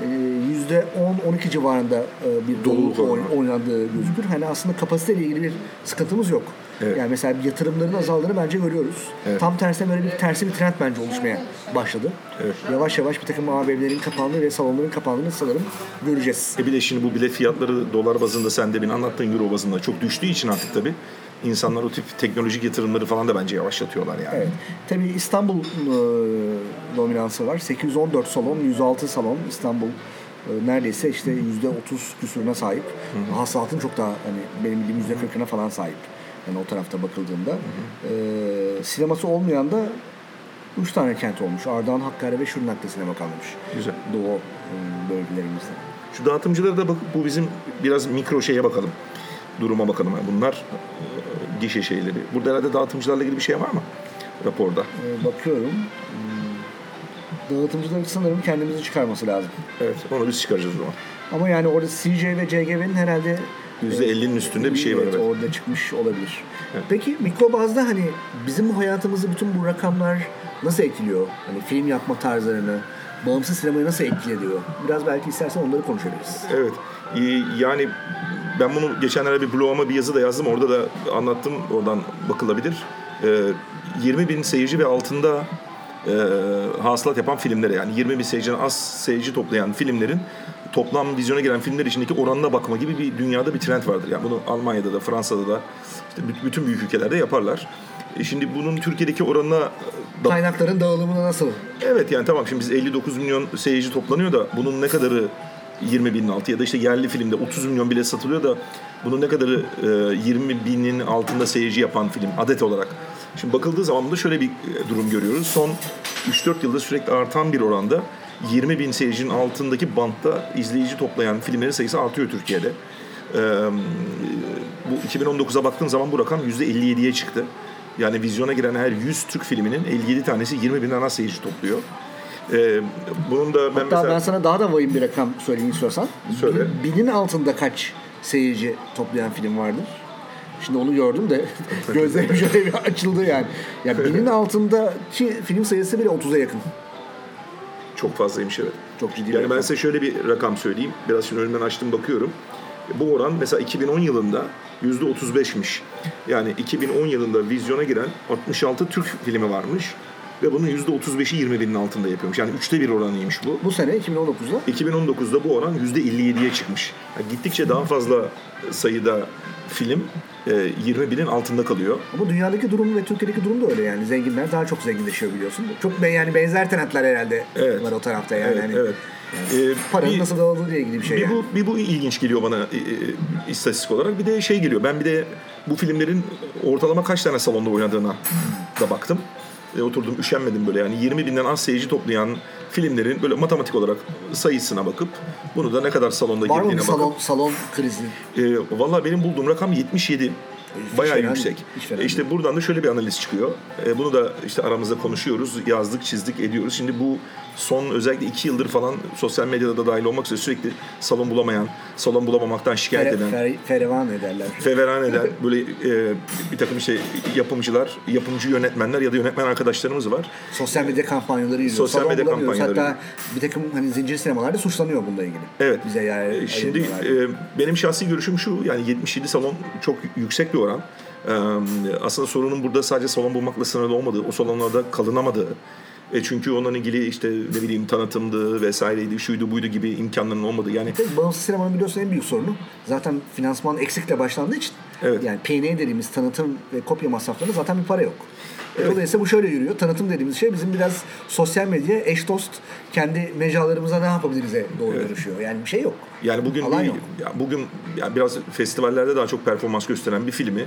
%10-12 civarında e, bir Doluluk oynandığı gözükür. Hani aslında kapasiteyle ilgili bir sıkıntımız yok. Evet. Yani mesela yatırımların azaldığını bence görüyoruz. Evet. Tam tersine böyle bir tersi bir trend bence oluşmaya başladı. Evet. Yavaş yavaş bir takım AVM'lerin kapandığı ve salonların kapandığını sanırım göreceğiz. E bir de şimdi bu bilet fiyatları dolar bazında sen demin anlattığın euro bazında çok düştüğü için artık tabii insanlar o tip teknolojik yatırımları falan da bence yavaşlatıyorlar yani. Evet. Tabii İstanbul e, dominansı var. 814 salon, 106 salon İstanbul e, neredeyse işte %30 küsuruna sahip. Hasılatın çok daha hani benim bildiğim %40'ına falan sahip. Yani o tarafta bakıldığında. E, sineması olmayan da 3 tane kent olmuş. Ardahan, Hakkari ve Şırnak'ta sinema kalmış. Güzel. Doğu e, bölgelerimizde. Şu dağıtımcılara da bakıp bu bizim biraz mikro şeye bakalım. Duruma bakalım. Yani bunlar gişe şeyleri. Burada herhalde dağıtımcılarla ilgili bir şey var mı? Raporda. E, bakıyorum. Hmm, Dağıtımcıların sanırım kendimizi çıkarması lazım. Evet. Onu biz çıkaracağız o zaman. Ama yani orada CJ ve CGV'nin herhalde %50'nin üstünde bir şey var. evet, Evet. orada çıkmış olabilir. Evet. Peki mikro bazda hani bizim hayatımızı bütün bu rakamlar nasıl etkiliyor? Hani film yapma tarzlarını, bağımsız sinemayı nasıl etkiliyor? Biraz belki istersen onları konuşabiliriz. Evet. Ee, Yani ben bunu geçenlerde bir bloguma bir yazı da yazdım. Orada da anlattım. Oradan bakılabilir. Ee, 20 bin seyirci ve altında e, hasılat yapan filmlere yani 20 bin seyirciden az seyirci toplayan filmlerin toplam vizyona giren filmler içindeki oranına bakma gibi bir dünyada bir trend vardır. Yani bunu Almanya'da da Fransa'da da işte bü- bütün büyük ülkelerde yaparlar. E şimdi bunun Türkiye'deki oranına da Kaynakların dağılımını nasıl? Evet yani tamam şimdi biz 59 milyon seyirci toplanıyor da bunun ne kadarı 20 binin altı ya da işte yerli filmde 30 milyon bile satılıyor da bunun ne kadarı e, 20 binin altında seyirci yapan film adet olarak. Şimdi bakıldığı zaman burada şöyle bir e, durum görüyoruz. Son 3-4 yılda sürekli artan bir oranda 20 bin seyircinin altındaki bantta izleyici toplayan filmlerin sayısı artıyor Türkiye'de. Bu 2019'a baktığın zaman bu rakam %57'ye çıktı. Yani vizyona giren her 100 Türk filminin 57 tanesi 20 binden az seyirci topluyor. Ee, bunun da ben Hatta mesela... ben sana daha da vahim bir rakam söyleyeyim istiyorsan. Söyle. Bin- Binin altında kaç seyirci toplayan film vardır? Şimdi onu gördüm de gözlerim şöyle bir açıldı yani. Ya binin altındaki film sayısı bile 30'a yakın. Çok fazlaymış evet. Çok ciddi Yani rakam. ben size şöyle bir rakam söyleyeyim. Biraz şimdi önümden açtım bakıyorum. Bu oran mesela 2010 yılında %35'miş. Yani 2010 yılında vizyona giren 66 Türk filmi varmış. Ve bunun %35'i 20 binin altında yapıyormuş. Yani üçte bir oranıymış bu. Bu sene 2019'da 2019'da bu oran %57'ye çıkmış. Yani gittikçe daha fazla sayıda film e, 20 binin altında kalıyor. Ama dünyadaki durum ve Türkiye'deki durum da öyle yani. Zenginler daha çok zenginleşiyor biliyorsun. Çok be- yani benzer trendler herhalde Evet. var o tarafta yani. Evet, Hani evet. Ee, Paranın bir- nasıl dağıldığıyla ilgili bir şey bir yani. bu bir bu ilginç geliyor bana e, e, istatistik olarak. Bir de şey geliyor. Ben bir de bu filmlerin ortalama kaç tane salonda oynadığına da baktım. E, oturdum üşenmedim böyle yani 20 binden az seyirci toplayan filmlerin böyle matematik olarak sayısına bakıp bunu da ne kadar salonda Var mı girdiğine bakıp. salon, salon krizi? E, Valla benim bulduğum rakam 77. Bayağı fena yüksek. hiç E işte buradan da şöyle bir analiz çıkıyor. E, bunu da işte aramızda konuşuyoruz, yazdık, çizdik, ediyoruz. Şimdi bu son özellikle iki yıldır falan sosyal medyada da dahil olmak üzere sürekli salon bulamayan, salon bulamamaktan şikayet eden, fere, ferevan ederler. feveran eden böyle e, bir takım işte yapımcılar, yapımcı yönetmenler ya da yönetmen arkadaşlarımız var. Sosyal medya kampanyaları izliyoruz. Sosyal medya kampanyaları. Hatta bir takım hani zincir sinemalarda suçlanıyor bununla ilgili. Evet. Bize yer E, Şimdi e, benim şahsi görüşüm şu yani 77 salon çok yüksek bir oran. Aslında sorunun burada sadece salon bulmakla sınırlı olmadığı, o salonlarda kalınamadığı. E çünkü onunla ilgili işte ne bileyim tanıtımdı vesaireydi, şuydu buydu gibi imkanların olmadığı. Yani Tek bağımsız sinemanın biliyorsun en büyük sorunu zaten finansman eksikle başlandığı için Evet. Yani P&A dediğimiz tanıtım ve kopya masraflarında zaten bir para yok. Dolayısıyla bu şöyle yürüyor. Tanıtım dediğimiz şey bizim biraz sosyal medya, eş dost, kendi mecralarımıza ne yapabiliriz'e doğru dönüşüyor. Yani bir şey yok. Yani bugün Alan bir, yok. ya bugün ya biraz festivallerde daha çok performans gösteren bir filmi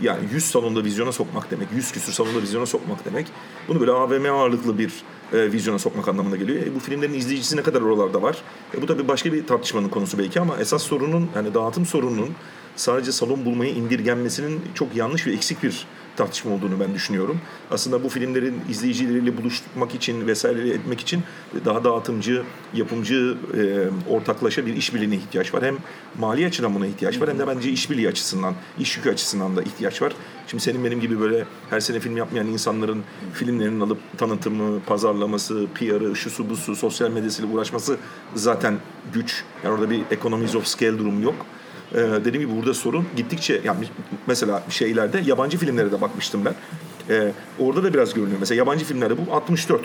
yani 100 salonda vizyona sokmak demek, 100 küsür salonda vizyona sokmak demek. Bunu böyle AVM ağırlıklı bir e, vizyona sokmak anlamına geliyor. E, bu filmlerin izleyicisi ne kadar oralarda var? E, bu tabii başka bir tartışmanın konusu belki ama esas sorunun yani dağıtım sorununun sadece salon bulmaya indirgenmesinin çok yanlış ve eksik bir tartışma olduğunu ben düşünüyorum. Aslında bu filmlerin izleyicileriyle buluşmak için vesaire etmek için daha dağıtımcı, yapımcı e, ortaklaşa bir işbirliğine ihtiyaç var. Hem mali açıdan buna ihtiyaç var hem de bence işbirliği açısından, iş yükü açısından da ihtiyaç var. Şimdi senin benim gibi böyle her sene film yapmayan insanların filmlerinin alıp tanıtımı, pazarlaması, PR'ı, şusu busu, sosyal medyasıyla uğraşması zaten güç. Yani orada bir economies of scale durumu yok. Ee, dediğim gibi burada sorun gittikçe yani mesela şeylerde yabancı filmlere de bakmıştım ben. Ee, orada da biraz görünüyor. Mesela yabancı filmlerde bu 64.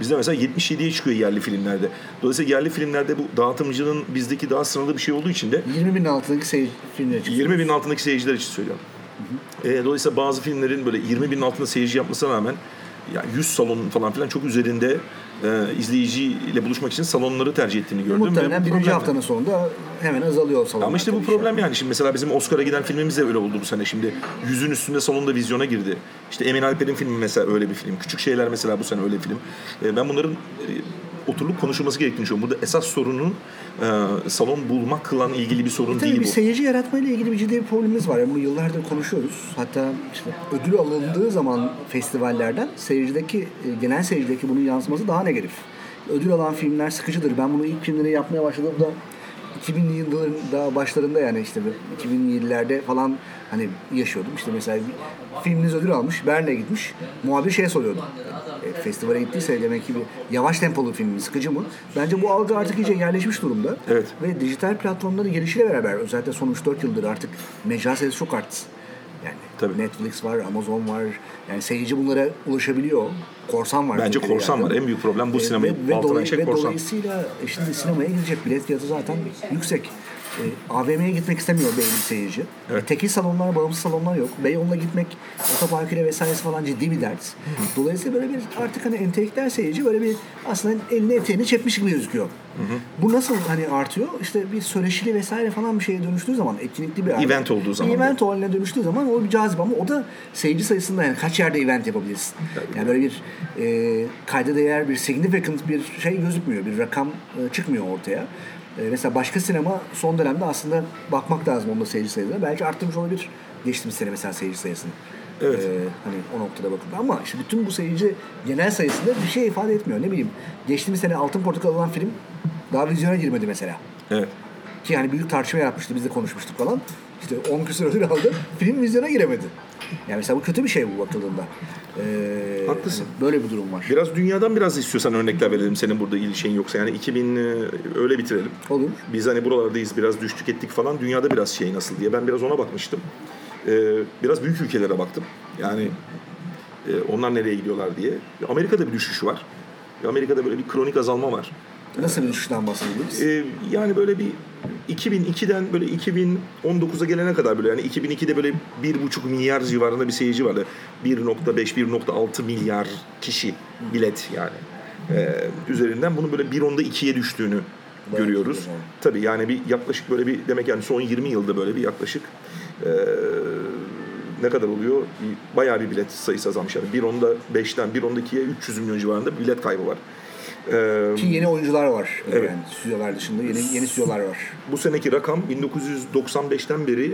Bizde mesela 77'ye çıkıyor yerli filmlerde. Dolayısıyla yerli filmlerde bu dağıtımcının bizdeki daha sınırlı bir şey olduğu için de 20 bin altındaki seyirci filmler için. 20 bin altındaki seyirciler için söylüyorum. Ee, dolayısıyla bazı filmlerin böyle 20 bin altında seyirci yapmasına rağmen yani 100 salon falan filan çok üzerinde e, izleyiciyle buluşmak için salonları tercih ettiğini gördüm. Muhtemelen birinci problem- haftanın sonunda hemen azalıyor salonlar. ama işte bu tabii şey. problem yani. Şimdi mesela bizim Oscar'a giden filmimiz de öyle oldu bu sene. Şimdi yüzün üstünde salonda vizyona girdi. İşte Emin Alper'in filmi mesela öyle bir film. Küçük Şeyler mesela bu sene öyle bir film. E, ben bunların e, oturulup konuşulması gerektiğini düşünüyorum. Burada esas sorunun e, salon bulmakla ilgili bir sorun E Tabii değil bir bu. seyirci yaratmayla ilgili bir ciddi bir problemimiz var. Yani bunu yıllardır konuşuyoruz. Hatta işte ödül alındığı zaman festivallerden seyircideki, e, genel seyircideki bunun yansıması daha negatif. Ödül alan filmler sıkıcıdır. Ben bunu ilk filmleri yapmaya başladığımda 2000'li yılların daha başlarında yani işte 2007'lerde falan hani yaşıyordum. İşte mesela bir filminiz ödül almış, Bern'e gitmiş. Muhabir şey soruyordu. E, festivale gittiyse demek ki bir yavaş tempolu film sıkıcı mı? Bence bu algı artık iyice yerleşmiş durumda. Evet. Ve dijital platformların gelişiyle beraber özellikle son 3-4 yıldır artık mecra sayısı çok arttı. Yani Tabii. Netflix var, Amazon var. Yani seyirci bunlara ulaşabiliyor. Korsan var. Bence korsan yani. var. En büyük problem bu E, sinemayı ve, ve, altına dolay- ve korsan. dolayısıyla e, şimdi sinemaya gidecek bilet fiyatı zaten yüksek. E, AVM'ye gitmek istemiyor belli bir seyirci. Evet. E, tekil salonlar, bağımsız salonlar yok. Beyoğlu'na gitmek otoparkıyla vesairesi falan ciddi bir dert. Dolayısıyla böyle bir artık hani entelektüel seyirci böyle bir aslında elini eteğini çekmiş gibi gözüküyor. Bu nasıl hani artıyor? İşte bir söyleşili vesaire falan bir şeye dönüştüğü zaman, etkinlikli bir Event olduğu zaman event haline dönüştüğü zaman o bir cazip ama o da seyirci sayısında yani kaç yerde event yapabilirsin? Yani böyle bir e, kayda değer bir significant bir şey gözükmüyor. Bir rakam e, çıkmıyor ortaya. E, mesela başka sinema son dönemde aslında bakmak lazım onda seyirci sayısına. Belki arttırmış olabilir geçtiğimiz sene mesela seyirci sayısını. Evet. E, hani o noktada bakıldığında ama işte bütün bu seyirci genel sayısında bir şey ifade etmiyor. Ne bileyim geçtiğimiz sene Altın Portakal olan film daha vizyona girmedi mesela. Evet. Ki yani büyük tartışma yaratmıştı. Biz de konuşmuştuk falan. İşte 10 küsur ödül aldı. Film vizyona giremedi. Yani mesela bu kötü bir şey bu bakıldığında. Ee, Haklısın. hani böyle bir durum var. Biraz dünyadan biraz istiyorsan örnekler verelim senin burada ilgi şeyin yoksa. Yani 2000 e, öyle bitirelim. Olur. Biz hani buralardayız biraz düştük ettik falan. Dünyada biraz şey nasıl diye. Ben biraz ona bakmıştım. Ee, biraz büyük ülkelere baktım. Yani e, onlar nereye gidiyorlar diye. Amerika'da bir düşüş var. Amerika'da böyle bir kronik azalma var. Nasıl bir düşüşten bahsedebiliriz? Ee, yani böyle bir 2002'den böyle 2019'a gelene kadar böyle yani 2002'de böyle 1,5 milyar civarında bir seyirci vardı. 1.5-1.6 milyar kişi bilet yani. Ee, üzerinden bunun böyle 1.10'da 2'ye düştüğünü Bayağı görüyoruz. güzel. Tabii yani bir yaklaşık böyle bir demek yani son 20 yılda böyle bir yaklaşık ee, ne kadar oluyor? Bayağı bir bilet sayısı azalmış. Yani 1.10'da 5'ten 1.10'da 2'ye 300 milyon civarında bilet kaybı var. Ee, Ki yeni oyuncular var. Evet. Yani stüdyolar dışında yeni, yeni stüdyolar var. bu seneki rakam 1995'ten beri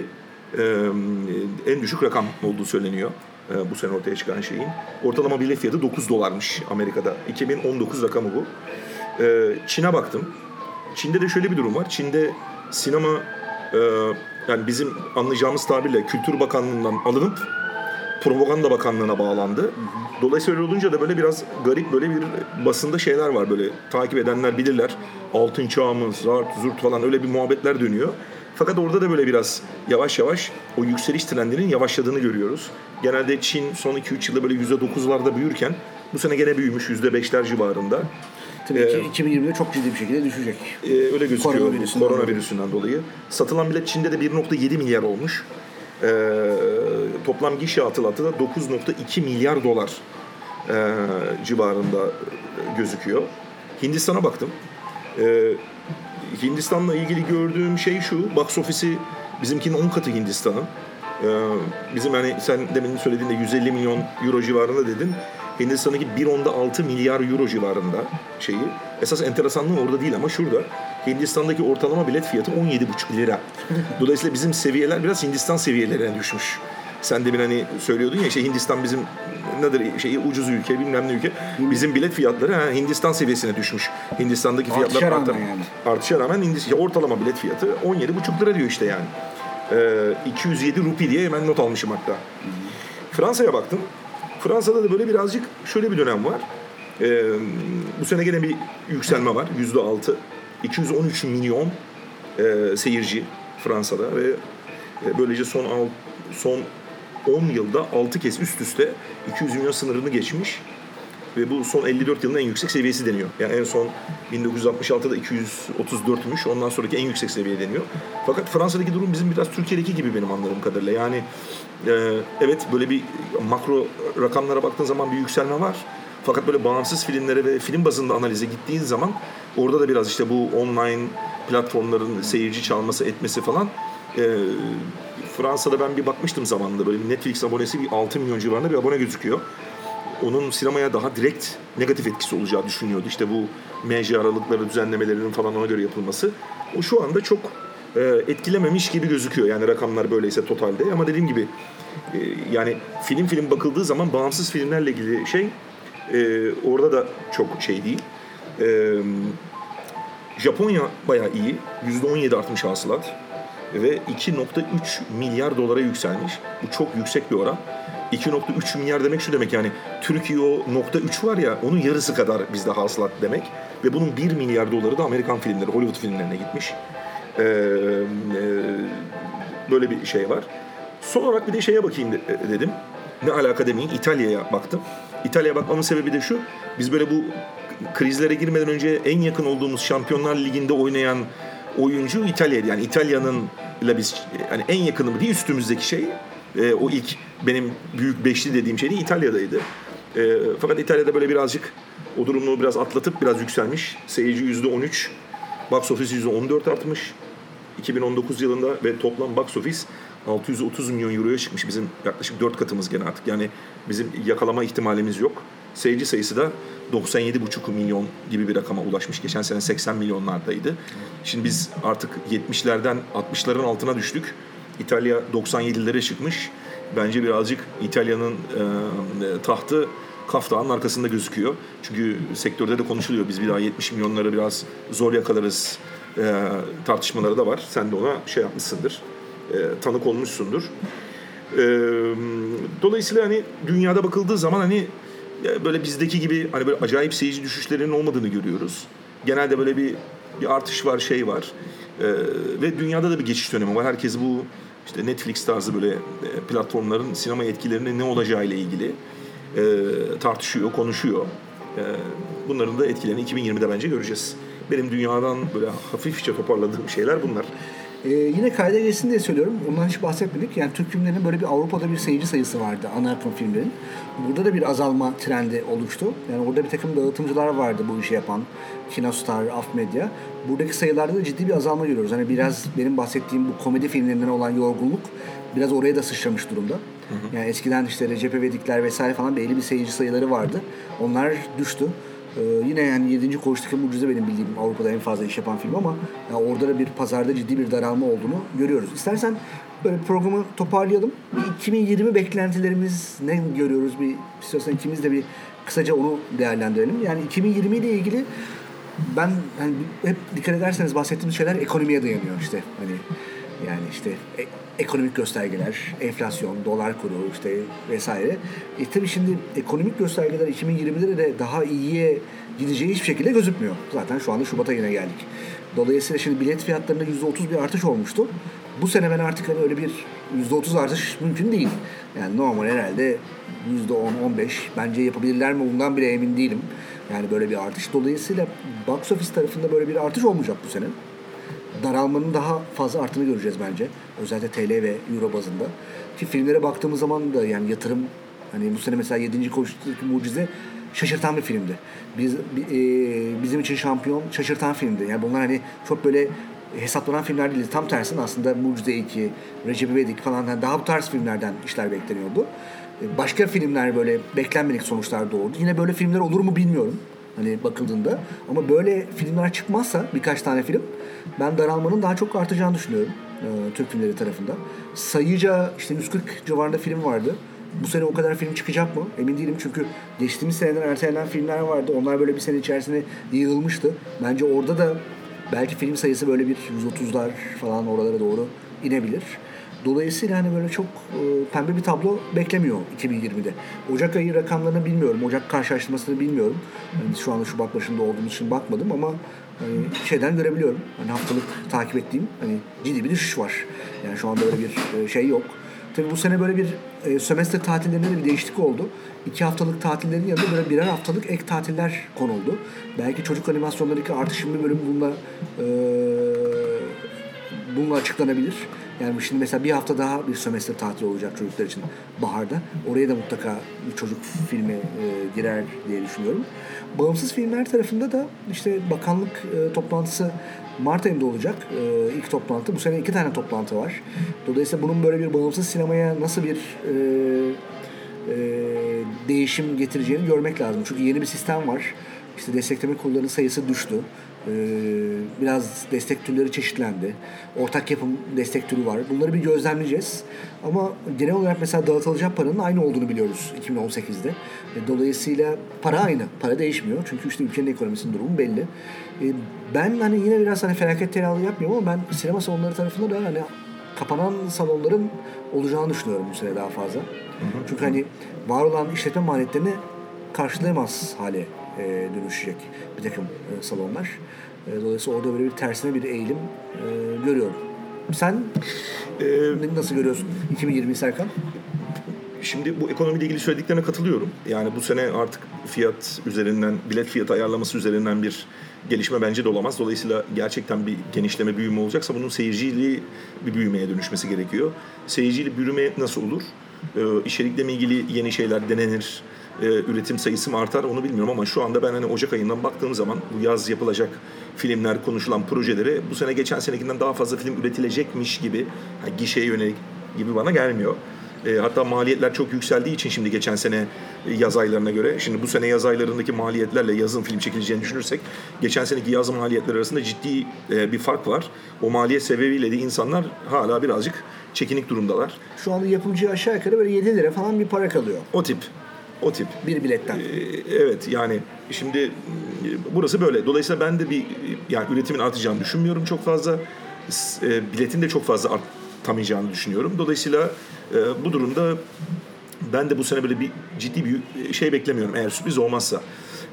e, en düşük rakam olduğu söyleniyor. E, bu sene ortaya çıkan şeyin. Ortalama bilet fiyatı 9 dolarmış Amerika'da. 2019 rakamı bu. E, Çin'e baktım. Çin'de de şöyle bir durum var. Çin'de sinema e, yani bizim anlayacağımız tabirle Kültür Bakanlığı'ndan alınıp Propaganda Bakanlığı'na bağlandı. Dolayısıyla öyle olunca da böyle biraz garip böyle bir basında şeyler var böyle takip edenler bilirler. Altın çağımız, zart, zurt falan öyle bir muhabbetler dönüyor. Fakat orada da böyle biraz yavaş yavaş o yükseliş trendinin yavaşladığını görüyoruz. Genelde Çin son 2-3 yılda böyle %9'larda büyürken bu sene gene büyümüş %5'ler civarında. Tabii Ee, ki 2020'de çok ciddi bir şekilde düşecek. Ee, öyle gözüküyor Koronavirüsünden koronavirüsünden dolayı. Satılan bilet Çin'de de 1.7 milyar olmuş. e, toplam gişe hasılatı da 9.2 milyar dolar e, civarında gözüküyor. Hindistan'a baktım. E, Hindistan'la ilgili gördüğüm şey şu, box ofisi bizimkinin 10 katı Hindistan'ın. E, bizim hani sen demin söylediğinde 150 milyon euro civarında dedin. Hindistan'daki 1.6 milyar euro civarında şeyi. Esas enteresanlığı orada değil ama şurada. Hindistan'daki ortalama bilet fiyatı 17,5 lira. Dolayısıyla bizim seviyeler biraz Hindistan seviyelerine düşmüş. Sen de bir hani söylüyordun ya işte Hindistan bizim nedir şeyi ucuz ülke bilmem ne ülke. Bizim bilet fiyatları ha, Hindistan seviyesine düşmüş. Hindistan'daki fiyatlar Artışa rağmen artar. yani. Artışa rağmen Hindistan ortalama bilet fiyatı 17,5 lira diyor işte yani. Ee, 207 rupi diye hemen not almışım hatta. Fransa'ya baktım. Fransa'da da böyle birazcık şöyle bir dönem var. Ee, bu sene gene bir yükselme var. Yüzde altı. 213 milyon e, seyirci Fransa'da ve e, böylece son al, son 10 yılda 6 kez üst üste 200 milyon sınırını geçmiş ve bu son 54 yılın en yüksek seviyesi deniyor. Yani en son 1966'da 234'müş. Ondan sonraki en yüksek seviye deniyor. Fakat Fransa'daki durum bizim biraz Türkiye'deki gibi benim anladığım kadarıyla. Yani e, evet böyle bir makro rakamlara baktığın zaman bir yükselme var. Fakat böyle bağımsız filmlere ve film bazında analize gittiğin zaman orada da biraz işte bu online platformların seyirci çalması etmesi falan e, Fransa'da ben bir bakmıştım zamanında böyle Netflix abonesi bir 6 milyon civarında bir abone gözüküyor. Onun sinemaya daha direkt negatif etkisi olacağı düşünüyordu. İşte bu mecra aralıkları düzenlemelerinin falan ona göre yapılması. O şu anda çok e, etkilememiş gibi gözüküyor. Yani rakamlar böyleyse totalde. Ama dediğim gibi e, yani film film bakıldığı zaman bağımsız filmlerle ilgili şey e, orada da çok şey değil. E, Japonya bayağı iyi. %17 artmış hasılat. Ve 2.3 milyar dolara yükselmiş. Bu çok yüksek bir oran. 2.3 milyar demek şu demek yani Türkiye o nokta 3 var ya onun yarısı kadar bizde hasılat demek. Ve bunun 1 milyar doları da Amerikan filmleri, Hollywood filmlerine gitmiş. Ee, e, böyle bir şey var. Son olarak bir de şeye bakayım de- dedim. Ne alaka demeyin İtalya'ya baktım. İtalya'ya bakmamın sebebi de şu. Biz böyle bu krizlere girmeden önce en yakın olduğumuz Şampiyonlar Ligi'nde oynayan oyuncu İtalya'ydı. Yani İtalya'nın ile biz yani en yakınımı değil üstümüzdeki şey e, o ilk benim büyük beşli dediğim şey de İtalya'daydı. E, fakat İtalya'da böyle birazcık o durumu biraz atlatıp biraz yükselmiş. Seyirci yüzde 13, box office yüzde 14 artmış. 2019 yılında ve toplam box office 630 milyon euroya çıkmış. Bizim yaklaşık 4 katımız gene artık. Yani bizim yakalama ihtimalimiz yok. Seyirci sayısı da 97,5 milyon gibi bir rakama ulaşmış. Geçen sene 80 milyonlardaydı. Şimdi biz artık 70'lerden 60'ların altına düştük. İtalya 97'lere çıkmış. Bence birazcık İtalya'nın e, tahtı Kaf Dağı'nın arkasında gözüküyor. Çünkü sektörde de konuşuluyor. Biz bir daha 70 milyonları biraz zor yakalarız e, tartışmaları da var. Sen de ona şey yapmışsındır. E, tanık olmuşsundur. E, dolayısıyla hani dünyada bakıldığı zaman hani böyle bizdeki gibi hani böyle acayip seyirci düşüşlerinin olmadığını görüyoruz. Genelde böyle bir bir artış var, şey var. E, ve dünyada da bir geçiş dönemi var. Herkes bu işte Netflix tarzı böyle e, platformların sinema etkilerinin ne olacağı ile ilgili e, tartışıyor, konuşuyor. E, bunların da etkilerini 2020'de bence göreceğiz. Benim dünyadan böyle hafifçe toparladığım şeyler bunlar. Ee, yine kayda geçsin diye söylüyorum. Ondan hiç bahsetmedik. Yani Türk filmlerinin böyle bir Avrupa'da bir seyirci sayısı vardı ana akım filmlerin. Burada da bir azalma trendi oluştu. Yani orada bir takım dağıtımcılar vardı bu işi yapan. Kinostar, Af Medya. Buradaki sayılarda da ciddi bir azalma görüyoruz. Hani biraz benim bahsettiğim bu komedi filmlerinden olan yorgunluk biraz oraya da sıçramış durumda. Yani eskiden işte Recep İvedikler vesaire falan belli bir seyirci sayıları vardı. Onlar düştü. Ee, yine yani 7. Koğuştaki Mucize benim bildiğim Avrupa'da en fazla iş yapan film ama yani orada da bir pazarda ciddi bir daralma olduğunu görüyoruz. İstersen böyle programı toparlayalım. Bir 2020 beklentilerimiz ne görüyoruz? Bir istiyorsan ikimiz de bir kısaca onu değerlendirelim. Yani 2020 ile ilgili ben hani hep dikkat ederseniz bahsettiğimiz şeyler ekonomiye dayanıyor işte. Hani yani işte e- ekonomik göstergeler, enflasyon, dolar kuru işte vesaire. E tabii şimdi ekonomik göstergeler 2020'de de daha iyiye gideceği hiçbir şekilde gözükmüyor. Zaten şu anda Şubat'a yine geldik. Dolayısıyla şimdi bilet fiyatlarında %30 bir artış olmuştu. Bu sene ben artık hani öyle bir %30 artış mümkün değil. Yani normal herhalde %10-15 bence yapabilirler mi bundan bile emin değilim. Yani böyle bir artış. Dolayısıyla box office tarafında böyle bir artış olmayacak bu sene. Daralmanın daha fazla arttığını göreceğiz bence. Özellikle TL ve Euro bazında. Ki filmlere baktığımız zaman da yani yatırım hani bu sene mesela 7. Koşudaki Mucize şaşırtan bir filmdi. Biz bi- e, bizim için şampiyon şaşırtan filmdi. Yani bunlar hani çok böyle hesaplanan filmler değil. Tam tersine aslında Mucize 2, Recep İvedik falan yani daha bu tarz filmlerden işler bekleniyordu. E, Başka filmler böyle beklenmedik sonuçlar doğurdu. Yine böyle filmler olur mu bilmiyorum. Hani bakıldığında. Ama böyle filmler çıkmazsa birkaç tane film ben daralmanın daha çok artacağını düşünüyorum. e, Türk filmleri tarafında. Sayıca işte 140 civarında film vardı. Bu sene o kadar film çıkacak mı? Emin değilim çünkü geçtiğimiz seneden ertelenen filmler vardı. Onlar böyle bir sene içerisinde yığılmıştı. Bence orada da belki film sayısı böyle bir 130'lar falan oralara doğru inebilir. Dolayısıyla hani böyle çok e, pembe bir tablo beklemiyor 2020'de. Ocak ayı rakamlarını bilmiyorum. Ocak karşılaştırmasını bilmiyorum. Yani şu anda Şubat başında olduğumuz için bakmadım ama hani şeyden görebiliyorum. Hani haftalık takip ettiğim hani ciddi bir düşüş var. Yani şu anda öyle bir e, şey yok. Tabii bu sene böyle bir e, sömestr tatillerinde de bir değişiklik oldu. İki haftalık tatillerin yanında böyle birer haftalık ek tatiller konuldu. Belki çocuk animasyonlarındaki artışın bir bölümü bununla e, bununla açıklanabilir. Yani şimdi mesela bir hafta daha bir sömestr tatili olacak çocuklar için baharda. Oraya da mutlaka bir çocuk filmi e, girer diye düşünüyorum. Bağımsız filmler tarafında da işte bakanlık e, toplantısı Mart ayında olacak e, ilk toplantı. Bu sene iki tane toplantı var. Dolayısıyla bunun böyle bir bağımsız sinemaya nasıl bir e, e, değişim getireceğini görmek lazım. Çünkü yeni bir sistem var. İşte destekleme kurullarının sayısı düştü. Ee, biraz destek türleri çeşitlendi. Ortak yapım destek türü var. Bunları bir gözlemleyeceğiz. Ama genel olarak mesela dağıtılacak paranın aynı olduğunu biliyoruz 2018'de. E, Dolayısıyla para aynı. Para değişmiyor. Çünkü işte ülkenin ekonomisinin durumu belli. E, Ben hani yine biraz hani felaket telalı yapmıyorum ama ben sinema salonları tarafında da hani kapanan salonların olacağını düşünüyorum bu sene daha fazla. Çünkü hani var olan işletme maliyetlerini karşılayamaz hale e, dönüşecek bir takım e, salonlar. E, dolayısıyla orada böyle bir tersine bir eğilim e, görüyorum. Sen Ee, nasıl görüyorsun 2020 Serkan? Şimdi bu ekonomiyle ilgili söylediklerine katılıyorum. Yani bu sene artık fiyat üzerinden, bilet fiyatı ayarlaması üzerinden bir gelişme bence de olamaz. Dolayısıyla gerçekten bir genişleme, büyüme olacaksa bunun seyircili bir büyümeye dönüşmesi gerekiyor. Seyircili büyüme nasıl olur? Ee, içerikle ilgili yeni şeyler denenir. Ee, üretim sayısı mı artar onu bilmiyorum ama şu anda ben hani Ocak ayından baktığım zaman bu yaz yapılacak filmler, konuşulan projeleri bu sene geçen senekinden daha fazla film üretilecekmiş gibi, yani gişeye yönelik gibi bana gelmiyor. E, hatta maliyetler çok yükseldiği için şimdi geçen sene e, yaz aylarına göre, şimdi bu sene yaz aylarındaki maliyetlerle yazın film çekileceğini düşünürsek, geçen seneki yaz maliyetleri arasında ciddi e, bir fark var. O maliyet sebebiyle de insanlar hala birazcık çekinik durumdalar. Şu anda yapımcıya aşağı yukarı böyle 7 lira falan bir para kalıyor O tip, o tip. bir biletten. E, Evet yani şimdi e, burası böyle. Dolayısıyla ben de bir yani üretimin artacağını düşünmüyorum çok fazla. E, Biletin de çok fazla artamayacağını düşünüyorum. Dolayısıyla e, bu durumda ben de bu sene böyle bir ciddi bir şey beklemiyorum eğer sürpriz olmazsa.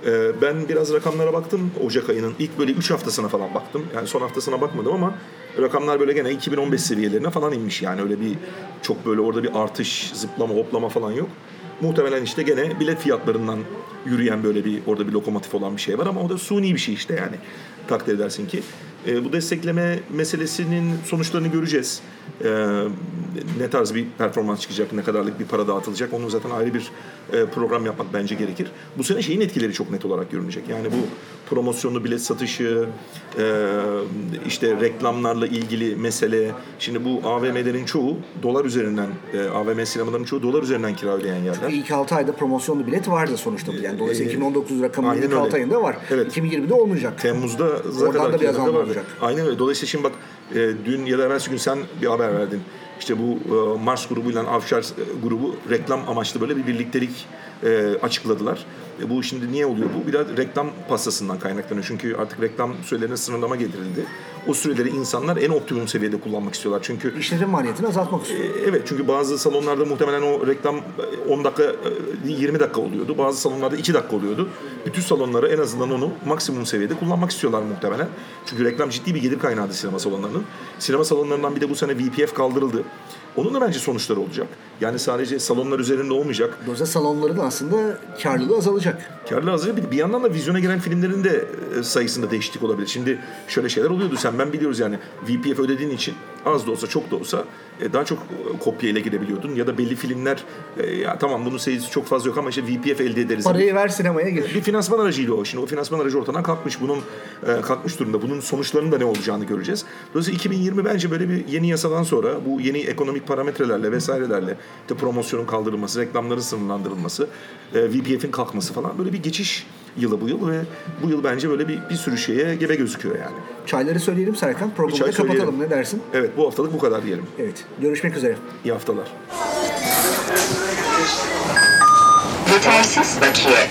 E, Ben biraz rakamlara baktım Ocak ayının ilk böyle 3 haftasına falan baktım. Yani son haftasına bakmadım ama rakamlar böyle gene 2015 seviyelerine falan inmiş. Yani öyle bir çok böyle orada bir artış, zıplama, hoplama falan yok. Muhtemelen işte gene bilet fiyatlarından yürüyen böyle bir orada bir lokomotif olan bir şey var ama o da suni bir şey işte yani takdir edersin ki. E, bu destekleme meselesinin sonuçlarını göreceğiz. E, ne tarz bir performans çıkacak, ne kadarlık bir para dağıtılacak onu zaten ayrı bir e, program yapmak bence gerekir. Bu sene şeyin etkileri çok net olarak görünecek. Yani bu promosyonlu bilet satışı, e, işte reklamlarla ilgili mesele. Şimdi bu AVM'lerin çoğu dolar üzerinden, e, AVM sinemaların çoğu dolar üzerinden kira ödeyen yerler. İlk 6 ayda promosyonlu bilet vardı sonuçta. Yani dolayısıyla Ee, 2019 rakamının aynen ilk 6 öyle. ayında var. Evet. 2020'de olmayacak. Temmuz'da Oradan kadar da bir azalma vardı. olacak. Aynen öyle. Dolayısıyla şimdi bak e, dün ya da evvelsi gün sen bir haber verdin. İşte bu e, Mars grubuyla Avşar e, grubu reklam amaçlı böyle bir birliktelik e, açıkladılar. E, bu şimdi niye oluyor bu? Biraz reklam pastasından kaynaklanıyor. Çünkü artık reklam sürelerine sınırlama getirildi. O süreleri insanlar en optimum seviyede kullanmak istiyorlar. Çünkü İşletim maliyetini azaltmak istiyor. e, Evet çünkü bazı salonlarda muhtemelen o reklam e, 10 dakika e, 20 dakika oluyordu. Bazı salonlarda 2 dakika oluyordu. Bütün salonları en azından onu maksimum seviyede kullanmak istiyorlar muhtemelen. Çünkü reklam ciddi bir gelir kaynağıydı sinema salonlarının. Sinema salonlarından bir de bu sene VPF kaldırıldı. Onun da bence sonuçları olacak. Yani sadece salonlar üzerinde olmayacak. Dolayısıyla salonların aslında karlılığı azalacak. Karlı azalıyor. Bir, yandan da vizyona giren filmlerin de e, sayısında değişiklik olabilir. Şimdi şöyle şeyler oluyordu. Sen hemen biliyoruz yani VPF ödediğin için az da olsa çok da olsa daha çok e, kopya ile girebiliyordun ya da belli filmler e, ya tamam bunun sayısı çok fazla yok ama işte VPF elde ederiz. Parayı ver sinemaya gir. Bir finansman aracıyla o. Şimdi o finansman aracı ortadan kalkmış. Bunun e, kalkmış durumda. Bunun sonuçlarının da ne olacağını göreceğiz. Dolayısıyla 2020 bence böyle bir yeni yasadan sonra bu yeni ekonomik parametrelerle vesairelerle işte promosyonun kaldırılması, reklamların sınırlandırılması, e, VPF'in kalkması falan böyle bir geçiş yılı bu yıl ve bu yıl bence böyle bir, bir sürü şeye gebe gözüküyor yani. Çayları söyleyelim Serkan. Programı çay da kapatalım. söyleyelim. Ne dersin? Evet bu haftalık bu kadar diyelim. Evet. Görüşmek üzere. İyi haftalar. Yetersiz bakiye.